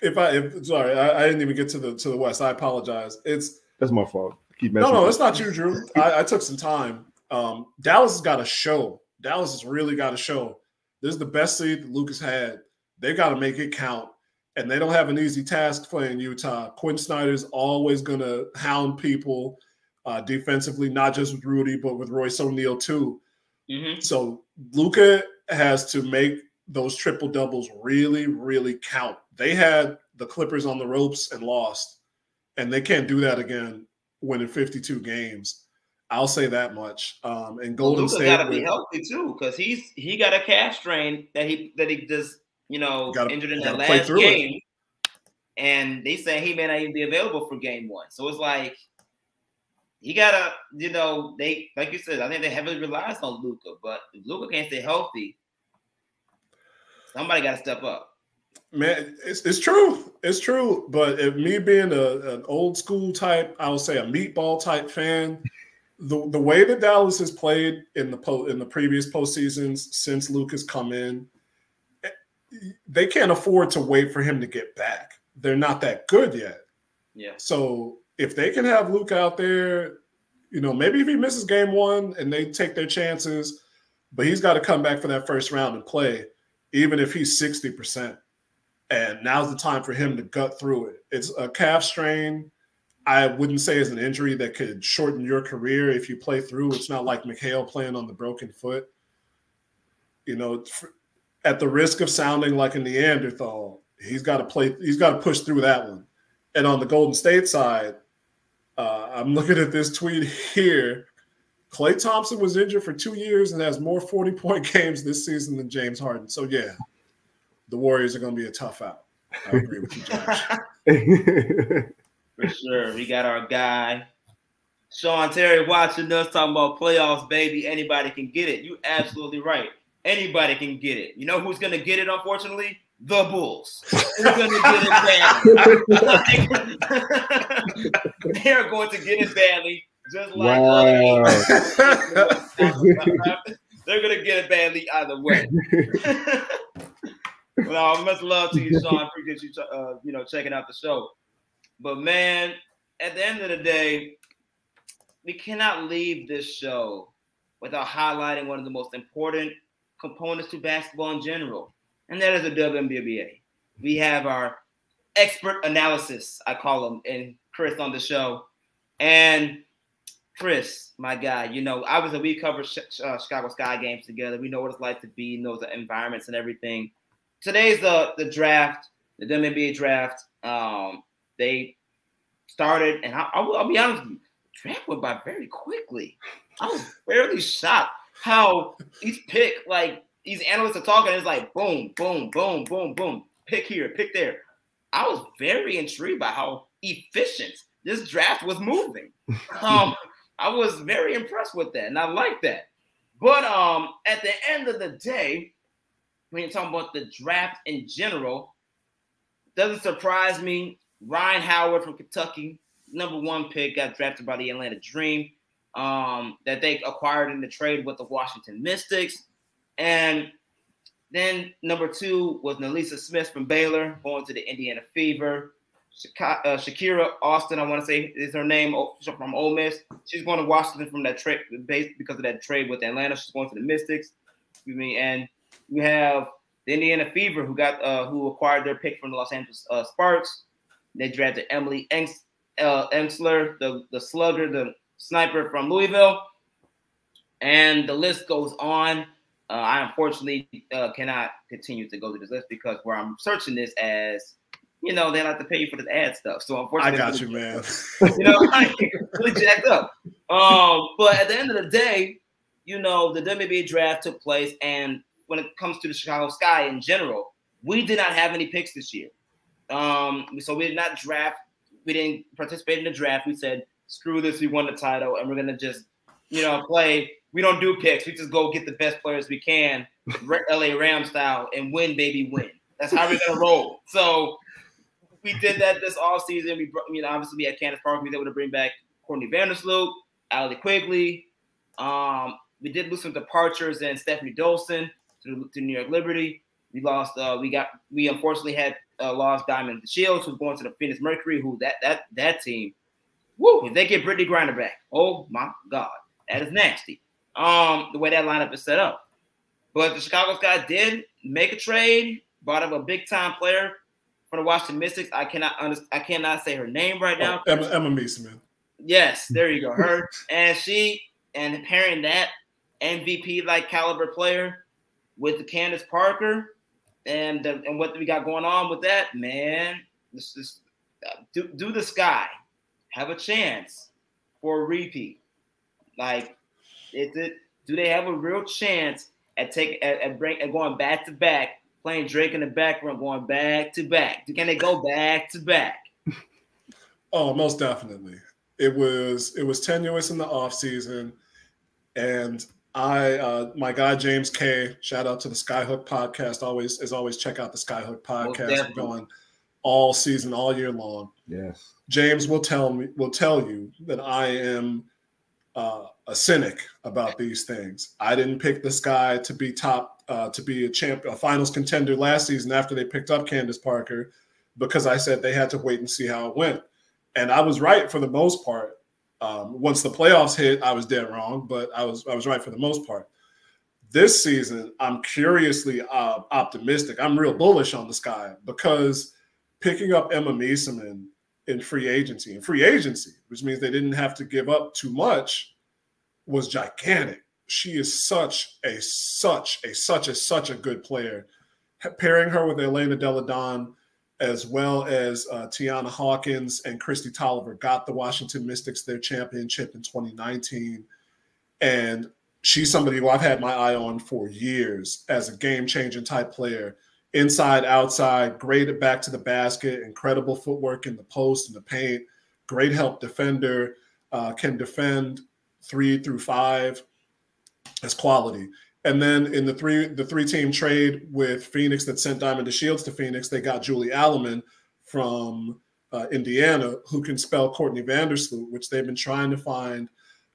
if I, if, sorry, I, I, didn't even get to the to the West. I apologize. It's that's my fault. Keep no, no, it's not you, Drew. [LAUGHS] I, I took some time. Um, Dallas has got a show Dallas has really got to show this is the best seed that Luka's had. They got to make it count. And they don't have an easy task playing Utah. Quin Snyder's always going to hound people uh, defensively, not just with Rudy, but with Royce O'Neale too. Mm-hmm. So Luka has to make those triple doubles really, really count. They had the Clippers on the ropes and lost, and they can't do that again winning 52 games. I'll say that much. Um, and Golden well, State got to be healthy too, because he's he got a calf strain that he that he just you know gotta, injured in that last game, it. and they say he may not even be available for game one. So it's like he gotta, you know, they like you said, I think they heavily relies on Luka, but if Luka can't stay healthy, somebody got to step up. Man, it's, it's true. It's true. But if me being a, an old school type, I would say a meatball type fan, the the way that Dallas has played in the po- in the previous postseasons since Luka's come in, eh, they can't afford to wait for him to get back. They're not that good yet. Yeah. So if they can have Luke out there, you know, maybe if he misses game one and they take their chances, but he's got to come back for that first round and play, even if he's 60%. And now's the time for him to gut through it. It's a calf strain. I wouldn't say is an injury that could shorten your career if you play through. It's not like McHale playing on the broken foot. You know, at the risk of sounding like a Neanderthal, he's got to play. He's got to push through that one. And on the Golden State side, uh, I'm looking at this tweet here. Klay Thompson was injured for two years and has more 40 point [LAUGHS] games this season than James Harden. So yeah, the Warriors are going to be a tough out. I agree with you, Josh. [LAUGHS] For sure. We got our guy, Sean Terry, watching us talking about playoffs, baby. Anybody can get it. You absolutely right. Anybody can get it. You know who's going to get it, unfortunately? The Bulls. Who's going to get it badly? [LAUGHS] They're going to get it badly, just like wow. [LAUGHS] They're going to get it badly either way. Well, much love to you, [LAUGHS] Sean. Appreciate you, uh, you know, checking out the show. But man, at the end of the day, we cannot leave this show without highlighting one of the most important components to basketball in general, and that is the WNBA. We have our expert analysis, I call him, and Chris on the show. And Chris, my guy, you know, obviously we cover uh, Chicago Sky games together. We know what it's like to be in those environments and everything. Today's the the draft, the WNBA draft. Um, they started, and I, will I'll be honest with you, draft went by very quickly. I was fairly shocked how each pick, like these analysts are talking, it's like boom, boom, boom, boom, boom, pick here, pick there. I was very intrigued by how efficient this draft was moving. [LAUGHS] Um, I was very impressed with that, and I like that. But um, at the end of the day, when you're talking about the draft in general, doesn't surprise me Rhyne Howard from Kentucky, number one pick, got drafted by the Atlanta Dream, um, that they acquired in the trade with the Washington Mystics. And then number two was NaLyssa Smith from Baylor, going to the Indiana Fever. Shak- uh, Shakira Austin, I want to say is her name from Ole Miss. She's going to Washington from that trade, because of that trade with Atlanta. She's going to the Mystics. Excuse me. And we have the Indiana Fever, who got uh, who acquired their pick from the Los Angeles uh, Sparks. They drafted Emily Engs, uh, Engstler, the, the slugger, the sniper from Louisville. And the list goes on. Uh, I unfortunately uh, cannot continue to go to this list because where I'm searching this as, you know, they like to pay you for this ad stuff. So unfortunately, I got you, man. [LAUGHS] you know, like really jacked up. Um, but at the end of the day, you know, the WNBA draft took place, and when it comes to the Chicago Sky in general, we did not have any picks this year. Um, so we did not draft. We didn't participate in the draft. We said, screw this. We won the title, and we're gonna just, you know, play. We don't do picks. We just go get the best players we can, LA Ram style, and win, baby, win. That's how we're gonna roll. So we did that this off season. We, you know, obviously we had Candace Parker. We were able to bring back Courtney Vandersloot, Allie Quigley. Um, we did lose some departures and Stefanie Dolson to, to New York Liberty. We lost. Uh, we got. We unfortunately had uh, lost Diamond DeShields, who's going to the Phoenix Mercury. Who that that that team? Woo! If they get Brittney Griner back, oh my God, that is nasty. Um, the way that lineup is set up. But the Chicago Sky did make a trade, bought up a big time player for the Washington Mystics. I cannot under, I cannot say her name right now. Oh, Emma, Emma. Yes, there you go. Her [LAUGHS] and she and pairing that MVP like caliber player with the Candace Parker and uh, and what we got going on with that, man. This is uh, do, do the sky have a chance for a repeat? Like, is it? Do they have a real chance at taking at, at, bring, at going back to back, playing Drake in the background, going back to back? Can they go back to back? [LAUGHS] Oh, most definitely. It was it was tenuous in the off season, and I, uh, my guy James K, shout out to the Skyhook podcast. Always, as always, check out the Skyhook podcast. We're going all season, all year long. Yes. James will tell me, will tell you that I am uh, a cynic about these things. I didn't pick this guy to be top, uh, to be a champ, a finals contender last season after they picked up Candace Parker, because I said they had to wait and see how it went, and I was right for the most part. Um, once the playoffs hit, I was dead wrong, but I was I was right for the most part. This season, I'm curiously uh, optimistic. I'm real bullish on the sky because picking up Emma Meesseman in free agency. And free agency, which means they didn't have to give up too much, was gigantic. She is such a such a such a such a good player. Pairing her with Elena Delle Donne, as well as uh, Tianna Hawkins and Kristi Toliver got the Washington Mystics their championship in 2019. And she's somebody who I've had my eye on for years as a game changing type player. Inside, outside, great at back to the basket, incredible footwork in the post and the paint, great help defender, uh, can defend three through five. That's quality. And then in the three the three team trade with Phoenix that sent Diamond DeShields to Phoenix, they got Julie Allemand from uh, Indiana who can spell Courtney Vandersloot, which they've been trying to find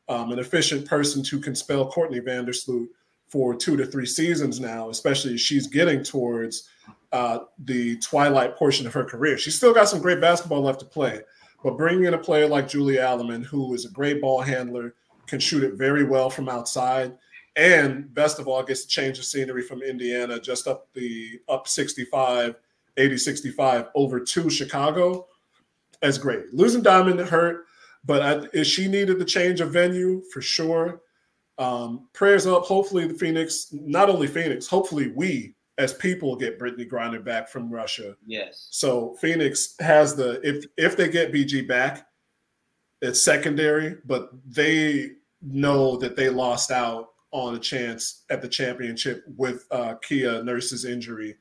um, an efficient person to can spell Courtney Vandersloot for two to three seasons now, especially as she's getting towards uh, the twilight portion of her career. She's still got some great basketball left to play, but bringing in a player like Julie Allemand, who is a great ball handler, can shoot it very well from outside, and best of all, gets a change of scenery from Indiana, just up the up 65, 80, 65 over to Chicago. That's great. Losing Diamond hurt but I, she needed the change of venue for sure. Um, prayers up. Hopefully, the Phoenix, not only Phoenix, hopefully we as people get Brittney Griner back from Russia. Yes. So Phoenix has the if if they get BG back, it's secondary, but they know that they lost out on a chance at the championship with uh, Kia Nurse's injury.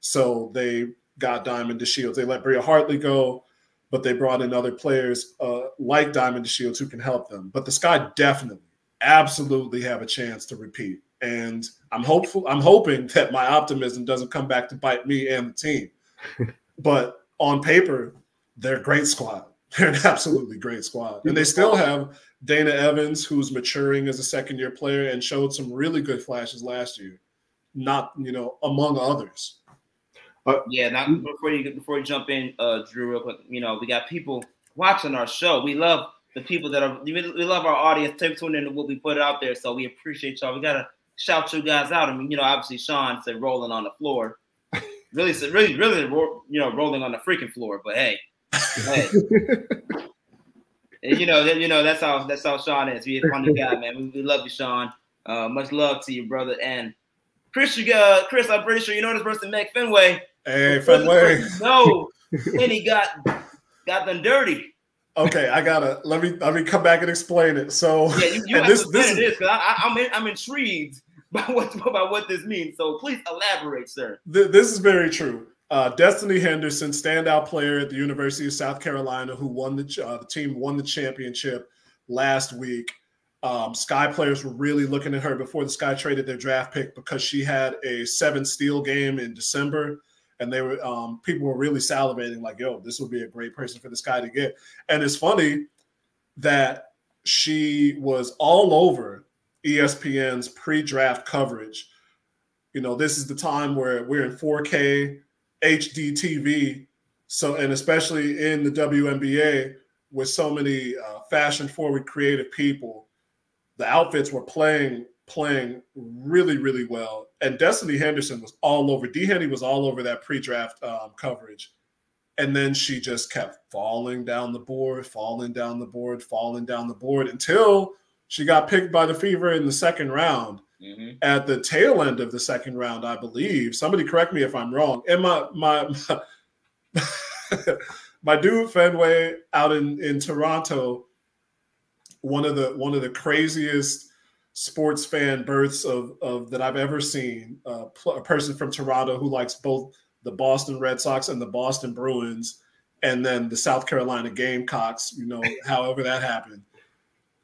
So they got Diamond DeShields. They let Bria Hartley go but they brought in other players uh, like Diamond DeShields who can help them. But the Sky definitely, absolutely have a chance to repeat. And I'm hopeful. I'm hoping that my optimism doesn't come back to bite me and the team. [LAUGHS] but on paper, they're a great squad. They're an absolutely great squad, and they still have Dana Evans, who's maturing as a second-year player and showed some really good flashes last year. Not you know among others. Uh, yeah, now before you before you jump in, uh, Drew, real quick, you know, we got people watching our show. We love the people that are we love our audience. Take tune into what we put out there, so we appreciate y'all. We gotta shout you guys out. I mean, you know, obviously Sean said rolling on the floor, [LAUGHS] really, really, really, you know, rolling on the freaking floor. But hey, hey. [LAUGHS] you know, you know that's how that's how Sean is. He's a funny guy, man. We, we love you, Sean. Uh, much love to you, brother. And Chris, you got Chris. I'm pretty sure you know this person, Meg Fenway. Hey, Fenway. No, and he got got them dirty. Okay, I gotta let me let me come back and explain it. So yeah, you, you have this, to this is because I'm in, I'm intrigued by what [LAUGHS] by what this means. So please elaborate, sir. Th- this is very true. Uh, Destiny Henderson, standout player at the University of South Carolina, who won the uh, the team won the championship last week. Um, Sky players were really looking at her before the Sky traded their draft pick because she had a seven steal game in December and they were um, people were really salivating like, "Yo, this would be a great person for this guy to get." And it's funny that she was all over ESPN's pre-draft coverage. You know, this is the time where we're in 4K HD TV, so and especially in the WNBA with so many uh, fashion-forward, creative people, the outfits were playing playing really, really well. And Destiny Henderson was all over. D Henny was all over that pre-draft um, coverage. And then she just kept falling down the board, falling down the board, falling down the board until she got picked by the Fever in the second round. Mm-hmm. At the tail end of the second round, I believe. Somebody correct me if I'm wrong. And my my [LAUGHS] my, dude Fenway out in in Toronto, one of the one of the craziest sports fan births of, of that I've ever seen. Uh, a person from Toronto who likes both the Boston Red Sox and the Boston Bruins, and then the South Carolina Gamecocks. You know, [LAUGHS] however that happened,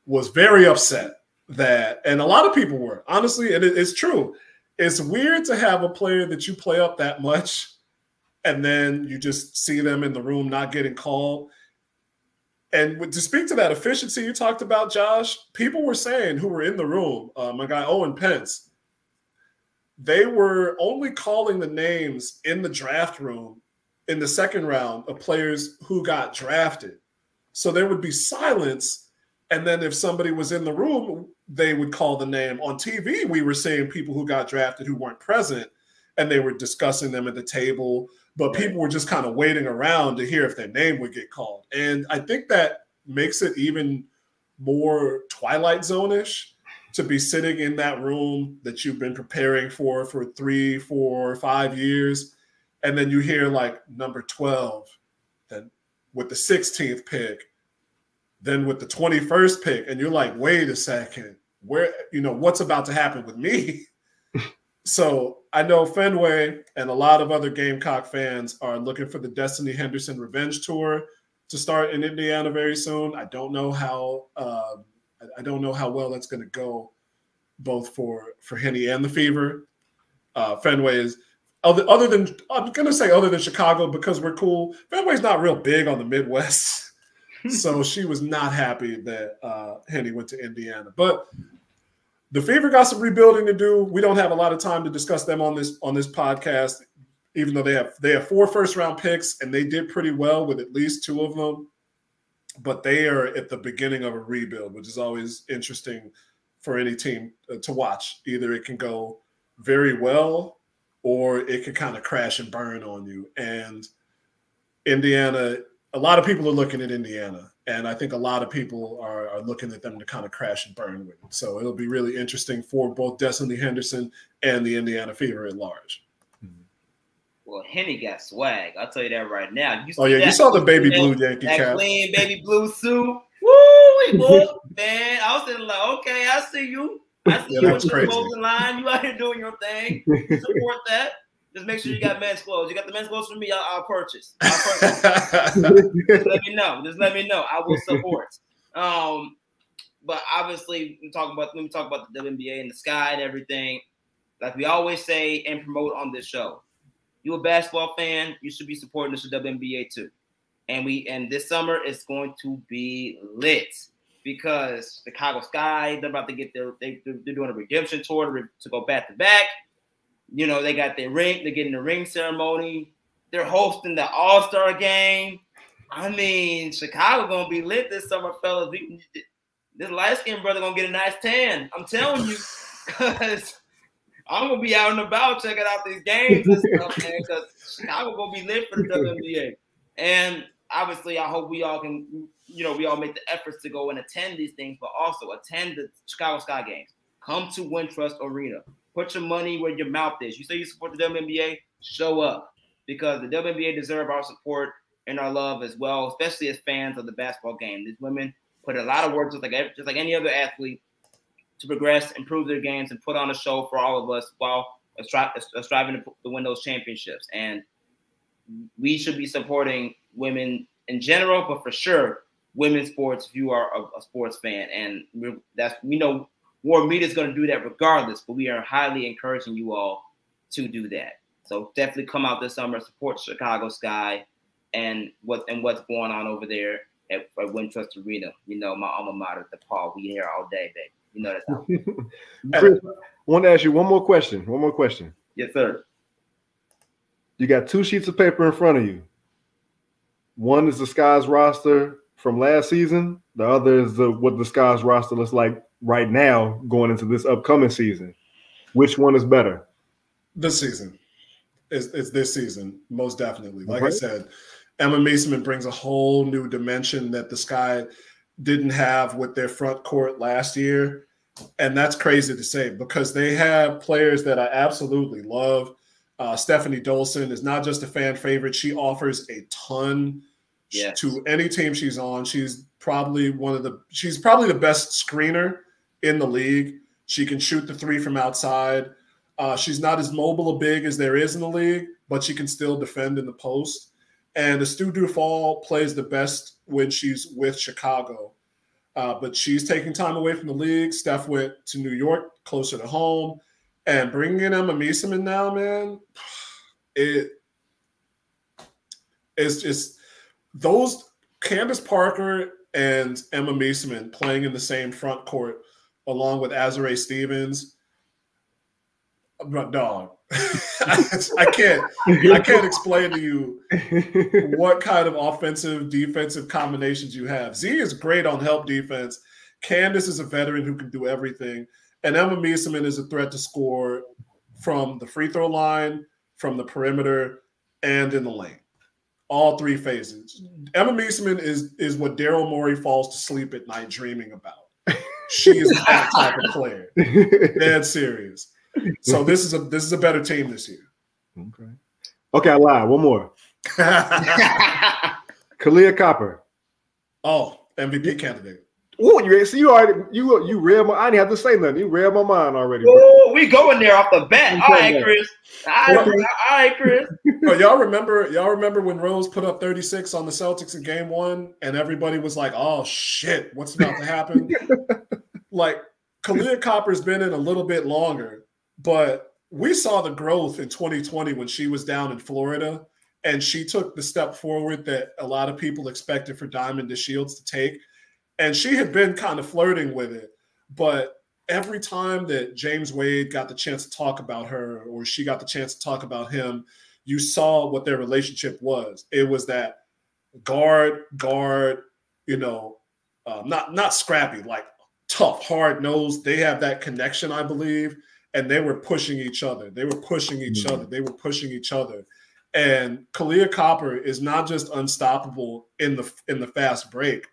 was very upset that, and a lot of people were honestly, and it, it's true. It's weird to have a player that you play up that much, and then you just see them in the room not getting called and to speak to that efficiency you talked about, Josh, people were saying who were in the room, uh, my guy Owen Pence, they were only calling the names in the draft room in the second round of players who got drafted. So there would be silence. And then if somebody was in the room, they would call the name. On TV, we were seeing people who got drafted who weren't present and they were discussing them at the table. but people were just kind of waiting around to hear if their name would get called. And I think that makes it even more Twilight Zone ish to be sitting in that room that you've been preparing for for three, four, five years. And then you hear like number 12, then with the 16th pick, then with the 21st pick, and you're like, wait a second, where, you know, what's about to happen with me? [LAUGHS] so I know Fenway and a lot of other Gamecock fans are looking for the Destiny Henderson Revenge Tour to start in Indiana very soon. I don't know how uh, I don't know how well that's going to go, both for for Henny and the Fever. Uh, Fenway is other other than I'm going to say other than Chicago because we're cool. Fenway's not real big on the Midwest, [LAUGHS] so [LAUGHS] she was not happy that uh, Henny went to Indiana, but. The Fever got some rebuilding to do. We don't have a lot of time to discuss them on this on this podcast even though they have they have four first round picks and they did pretty well with at least two of them but they are at the beginning of a rebuild which is always interesting for any team uh, to watch either it can go very well or it can kind of crash and burn on you and indiana a lot of people are looking at indiana and i think a lot of people are, are looking at them to kind of crash and burn with it so it'll be really interesting for both Destanni Henderson and the indiana fever at large hmm. well, Henny got swag. I'll tell you that right now. You oh yeah, you saw the baby blue Yankee that cap. clean baby blue suit. Woo, boy, [LAUGHS] man! I was sitting like, okay, I see you. I see yeah, you in the closing line. You out here doing your thing. Support that. Just make sure you got men's clothes. You got the men's clothes for me. I'll, I'll purchase. I'll purchase. Just let me [LAUGHS] know. Just let me know. I will support. Um, but obviously, we talk about when we talk about the WNBA and the sky and everything. Like we always say and promote on this show, you a basketball fan, you should be supporting the WNBA too. And we and this summer is going to be lit because the Chicago Sky they're about to get their they, they're doing a redemption tour to, to go back to back. You know they got their ring, they're getting the ring ceremony. They're hosting the All Star game. I mean, Chicago gonna be lit this summer, fellas. This light skinned brother gonna get a nice tan. I'm telling you, [LAUGHS] because I'm gonna be out and about checking out these games and stuff, man, because Chicago gonna be lit for the WNBA. And obviously, I hope we all can, you know, we all make the efforts to go and attend these things, but also attend the Chicago Sky games. Come to Wintrust Arena. Put your money where your mouth is. You say you support the WNBA, show up because the WNBA deserve our support and our love as well, especially as fans of the basketball game. These women put a lot of work, just like just like any other athlete to progress, improve their games, and put on a show for all of us while striving to win those championships. And we should be supporting women in general, but for sure, women's sports if you are a, a sports fan. And that's we know War Media is going to do that regardless, but we are highly encouraging you all to do that. So definitely come out this summer, support Chicago Sky and what and what's going on over there at, at Wintrust Arena. You know, my alma mater, the Paul. We here all day, baby. You know that's [LAUGHS] Chris, I want to ask you one more question. One more question. Yes, sir. You got two sheets of paper in front of you. One is the Sky's roster from last season. The other is the what the Sky's roster looks like right now going into this upcoming season. Which one is better? This season. It's, it's this season, most definitely. Like right. I said, Emma Meesseman brings a whole new dimension that the Sky – didn't have with their front court last year. And that's crazy to say because they have players that I absolutely love. Uh, Stefanie Dolson is not just a fan favorite, she offers a ton yes. to any team she's on. She's probably one of the she's probably the best screener in the league. She can shoot the three from outside. Uh, she's not as mobile a big as there is in the league, but she can still defend in the post. And Stu Dufall plays the best when she's with Chicago. Uh, but she's taking time away from the league. Steph went to New York, closer to home, and bringing in Emma Meesseman now, man, it is just those Candace Parker and Emma Meesseman playing in the same front court along with Azurá Stevens. Dog, [LAUGHS] I can't I can't explain to you what kind of offensive defensive combinations you have. Z is great on help defense. Candace is a veteran who can do everything. And Emma Meesseman is a threat to score from the free throw line, from the perimeter, and in the lane. All three phases. Emma Meesseman is is what Daryl Morey falls to sleep at night dreaming about. She is that type of player. [LAUGHS] Dead serious. So this is a this is a better team this year. Okay. Okay, I lied. One more. [LAUGHS] Kahleah Copper. Oh, MVP candidate. Oh, you see, you already you you read my. I didn't have to say nothing. You read my mind already. bro. Ooh, we going there off the bat. I'm All saying right, that. Chris. All right, all right, Chris. Bro, [LAUGHS] oh, y'all remember y'all remember when Rose put up 36 on the Celtics in game one and everybody was like, oh shit, what's about to happen? Like Kahleah [LAUGHS] Copper's been in a little bit longer, but we saw the growth in 2020 when she was down in Florida and she took the step forward that a lot of people expected for Diamond DeShields to take. And she had been kind of flirting with it, but every time that James Wade got the chance to talk about her or she got the chance to talk about him, you saw what their relationship was. It was that guard, guard, you know, uh, not not scrappy, like tough, hard nosed. They have that connection, I believe, and they were pushing each other. They were pushing each Mhm. other. They were pushing each other. And Kahleah Copper is not just unstoppable in the in the fast break.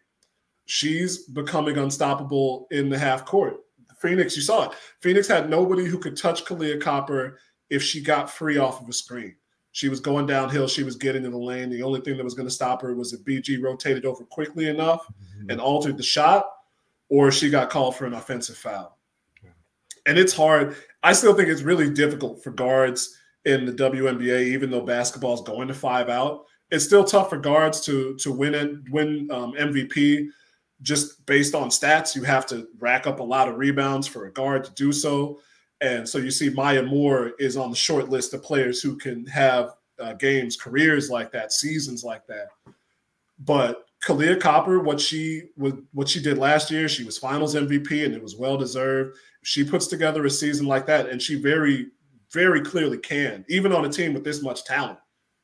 She's becoming unstoppable in the half court. Phoenix, you saw it. Phoenix had nobody who could touch Kahleah Copper if she got free off of a screen. She was going downhill. She was getting in the lane. The only thing that was going to stop her was if BG rotated over quickly enough and altered the shot, or she got called for an offensive foul. And it's hard. I still think it's really difficult for guards in the WNBA, even though basketball is going to five out. It's still tough for guards to to win it, win um, MVP just based on stats. You have to rack up a lot of rebounds for a guard to do so. And so you see Maya Moore is on the short list of players who can have uh, games, careers like that, seasons like that. But Kahleah Copper, what she what she did last year, she was Finals MVP, and it was well deserved. She puts together a season like that, and she very, very clearly can, even on a team with this much talent,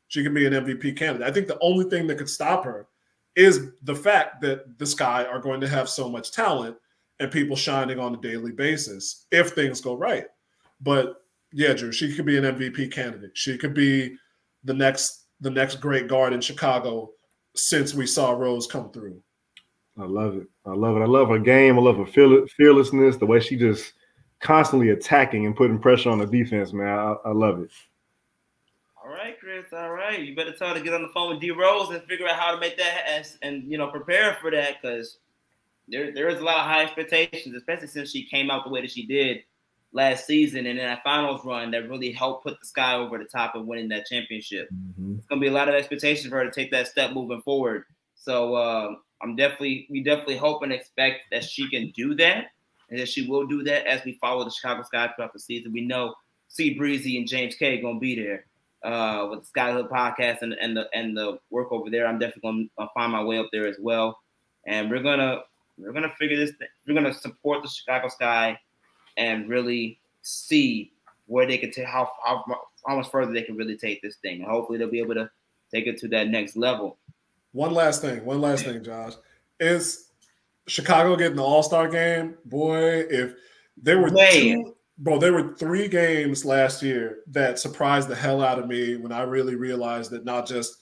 she can be an MVP candidate. I think the only thing that could stop her is the fact that the Sky are going to have so much talent and people shining on a daily basis if things go right. But yeah, Drew, she could be an MVP candidate. She could be the next the next great guard in Chicago since we saw Rose come through. I love it. I love it. I love her game. I love her fearle- fearlessness. The way she just constantly attacking and putting pressure on the defense, man. I, I love it. All right, Chris. All right, you better tell her to get on the phone with D Rose and figure out how to make that as, and you know prepare for that because there there is a lot of high expectations, especially since she came out the way that she did last season and in that finals run that really helped put the sky over the top of winning that championship. It's gonna be a lot of expectations for her to take that step moving forward. So uh, I'm definitely we definitely hope and expect that she can do that and that she will do that as we follow the Chicago Sky throughout the season. We know C Breezy and James K gonna be there uh, with the Skyhood podcast and, and the and the work over there. I'm definitely gonna find my way up there as well, and we're gonna we're gonna figure this. Th- we're gonna support the Chicago Sky and really see where they can take how how how much further they can really take this thing, and hopefully they'll be able to take it to that next level. One last thing, one last thing, Josh. Is Chicago getting the All Star game? Boy, if there were two, bro, there were three games last year that surprised the hell out of me when I really realized that not just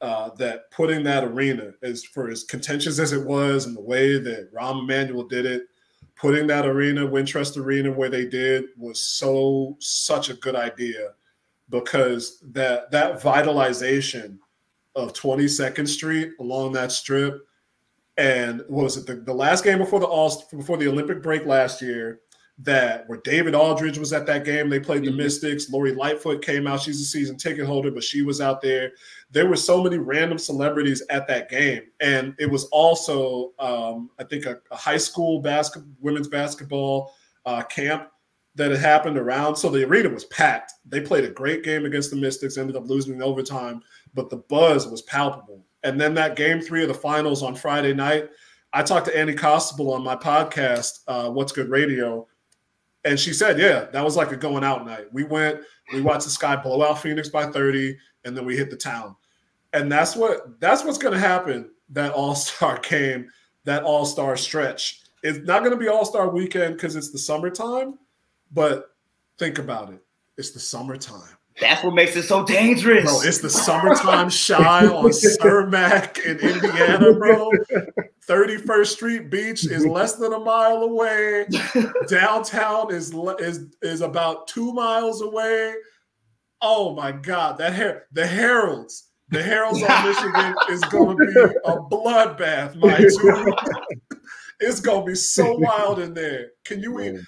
uh, that putting that arena as for as contentious as it was and the way that Rahm Emanuel did it, putting that arena, Wintrust Arena, where they did was so such a good idea because that that vitalization of 22nd Street along that strip. And what was it the, the last game before the all before the Olympic break last year? That where David Aldridge was at that game. They played the Mhm. Mystics. Lori Lightfoot came out. She's a season ticket holder, but she was out there. There were so many random celebrities at that game, and it was also, um, I think, a, a high school basket women's basketball uh, camp that had happened around. So the arena was packed. They played a great game against the Mystics. Ended up losing in overtime but the buzz was palpable. And then that game three of the finals on Friday night, I talked to Andy Costable on my podcast, uh, What's Good Radio, and she said, yeah, that was like a going out night. We went, we watched the Sky blow out Phoenix by 30, and then we hit the town. And that's what that's what's to happen that All Star [LAUGHS] game, that All Star stretch. It's not to be All Star weekend because it's the summertime, but think about it. It's the summertime. That's what makes it so dangerous. Bro, it's the summertime shy on Cermak in Indiana, bro. 31st Street Beach is less than a mile away. Downtown is is is about two miles away. Oh my God, that hair, the Harold's, the Harold's on Michigan is going to be a bloodbath, my dude. it's going to be so wild in there. Can you, oh.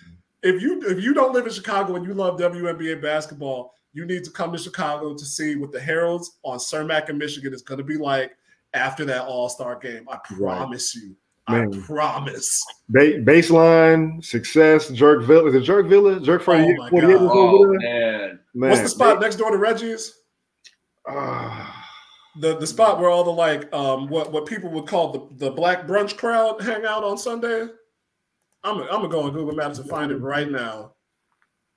if you if you don't live in Chicago and you love WNBA basketball, you need to come to Chicago to see what the Harold's on Cermak in Michigan is going to be like after that All Star game. I promise right. you. Man. I promise. Ba- baseline success. Jerk Villa. Is it Jerk Villa? Jerk for oh my Oh, man. man. What's the spot next door to Reggie's? Uh, the the spot where all the like um what what people would call the the black brunch crowd hang out on Sunday. I'm I'm gonna go on Google Maps and find it right now.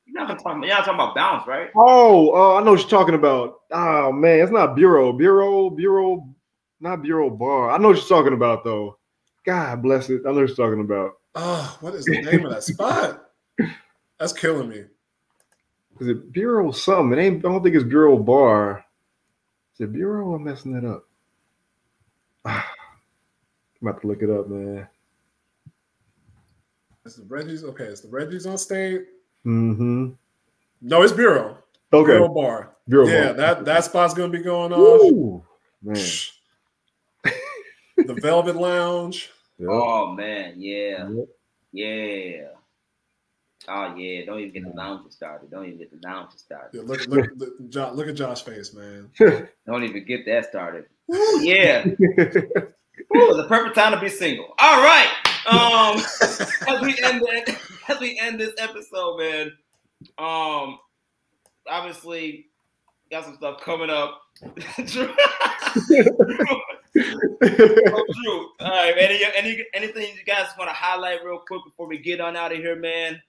You're not talking. You're not talking about bounce, right? Oh, uh, I know what you're talking about. Oh man, it's not bureau, bureau, bureau, not bureau bar. I know what you're talking about though. God bless it. I know what you're talking about. Oh, what is the name of that spot? That's killing me. Is it bureau something? It ain't. I don't think it's bureau bar. Is it bureau? I'm messing it up. [SIGHS] I'm about to look it up, man. It's the Reggie's. Okay, it's the Reggie's on stage. Mm-hmm. No, it's Bureau. Okay. Bureau Bar. Bureau yeah, bar. that that spot's gonna be going on. Ooh, man. the Velvet Lounge. Yep. Oh man, yeah, yep. yeah. Oh yeah, don't even get the lounge started. Don't even get the lounge started. Yeah, look, look, look, Josh, look at Josh's face, man. [LAUGHS] don't even get that started. Ooh, yeah. [LAUGHS] Ooh, the perfect time to be single. All right. Um, [LAUGHS] as we end it, as we end this episode, man. Um, obviously, got some stuff coming up. Drew. [LAUGHS] oh, Drew. All right, any, any anything you guys want to highlight real quick before we get on out of here, man?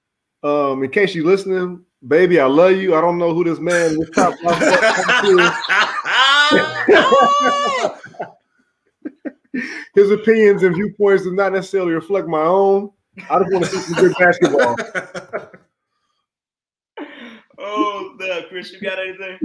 Um, in case you're listening, baby, I love you. I don't know who this man this top [LAUGHS] [LAUGHS] His opinions and viewpoints do not necessarily reflect my own. I just want to see some good basketball. [LAUGHS] oh, no, Chris, you got anything?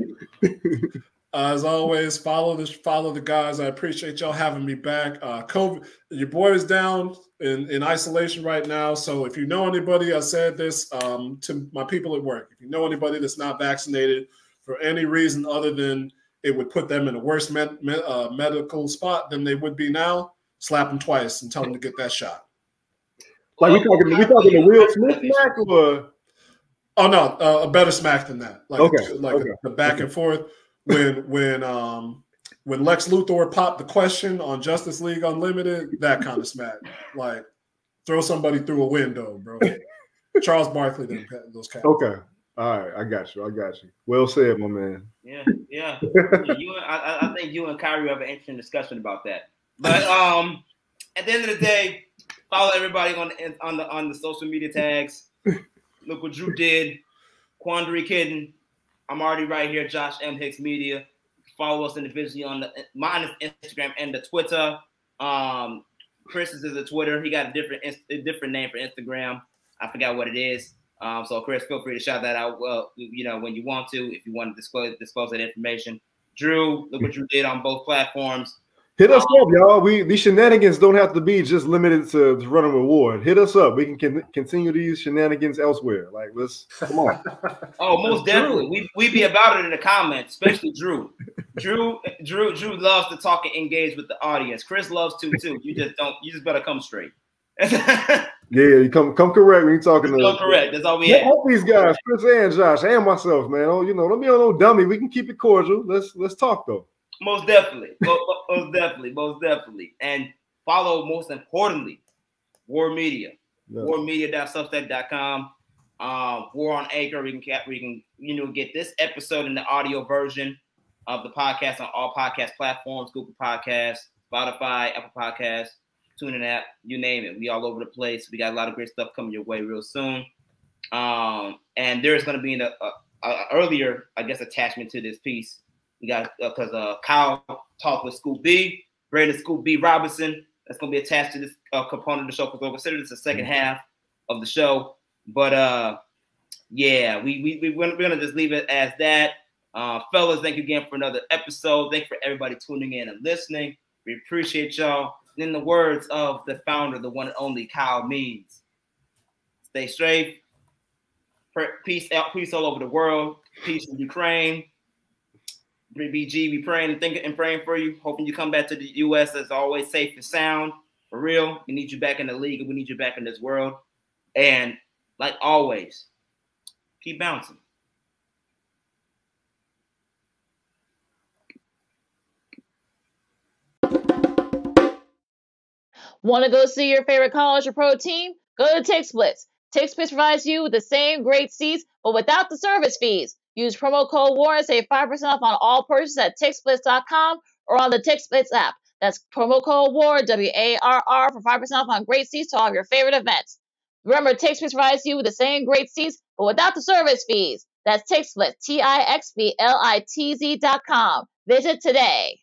as always, follow the follow the guys. I appreciate y'all having me back. Uh, COVID, your boy is down in, in isolation right now. So if you know anybody, I said this um, to my people at work. If you know anybody that's not vaccinated for any reason other than it would put them in a worse med, med, uh, medical spot than they would be now, slap them twice and tell them to get that shot. Like we talking, we talking the Will Smith smack or? Oh no, uh, a better smack than that. Like okay, like okay. the back and forth when when um when Lex Luthor popped the question on Justice League Unlimited, that kind of smack. Like throw somebody through a window, bro. Charles Barkley, them, those cats. Okay. All right, I got you. I got you. Well said, my man. Yeah, yeah. you, I, I think you and Kyrie have an interesting discussion about that. But [LAUGHS] um, at the end of the day, follow everybody on the on the on the social media tags. [LAUGHS] Look what Drew did. Quandary Kitten. I'm already right here. Josh M Hicks Media. Follow us individually on the mine is Instagram and the Twitter. Um, Chris's is a Twitter. He got a different a different name for Instagram. I forgot what it is. Um, so Chris, feel free to shout that out. Well, you know when you want to, if you want to disclose disclose that information. Drew, look what you did on both platforms. Hit us um, up, y'all. We these shenanigans don't have to be just limited to, to running reward. Hit us up. We can, can continue these shenanigans elsewhere. Like let's come on. [LAUGHS] oh, most definitely. We we be about it in the comments, especially Drew. Drew Drew Drew loves to talk and engage with the audience. Chris loves to too. You just don't. You just better come straight. [LAUGHS] yeah, you come come correct when you're talking to come correct. That's all we have. Help these guys, Chris and Josh, and myself, man. Oh, you know, don't be on no dummy. We can keep it cordial. Let's let's talk though. Most definitely. most definitely. Most definitely. And follow, most importantly, War Media. Yeah. Warmedia.substack.com. Um, War on Anchor. We can we can you know get this episode in the audio version of the podcast on all podcast platforms: Google Podcasts, Spotify, Apple Podcasts, TuneIn app, you name it. We all over the place. We got a lot of great stuff coming your way real soon. Um, and there's going to be an a, a, earlier, I guess, attachment to this piece we got because uh, uh, Kyle talked with Scoop B, Brandon Scoop B Robinson. That's going to be attached to this uh, component of the show because we'll consider this the 2nd mm-hmm. half of the show. But uh, yeah, we we, we we're going to just leave it as that. Uh, fellas, thank you again for another episode. Thank you for everybody tuning in and listening. We appreciate y'all. In the words of the founder, the one and only Kyle Means, stay straight. Peace out, peace all over the world. Peace in Ukraine. BG, we praying and thinking and praying for you. Hoping you come back to the U.S. as always, safe and sound. For real, we need you back in the league, and we need you back in this world. And like always, keep bouncing. Want to go see your favorite college or pro team? Go to TixBlitz. TixBlitz provides you with the same great seats, but without the service fees. Use promo code WAR and save 5% off on all purchases at TixBlitz.com or on the TixBlitz app. That's promo code WAR, W A R R, for 5% off on great seats to all of your favorite events. Remember, TixBlitz provides you with the same great seats, but without the service fees. That's TixBlitz, T I X B L I T Z.com. Visit today.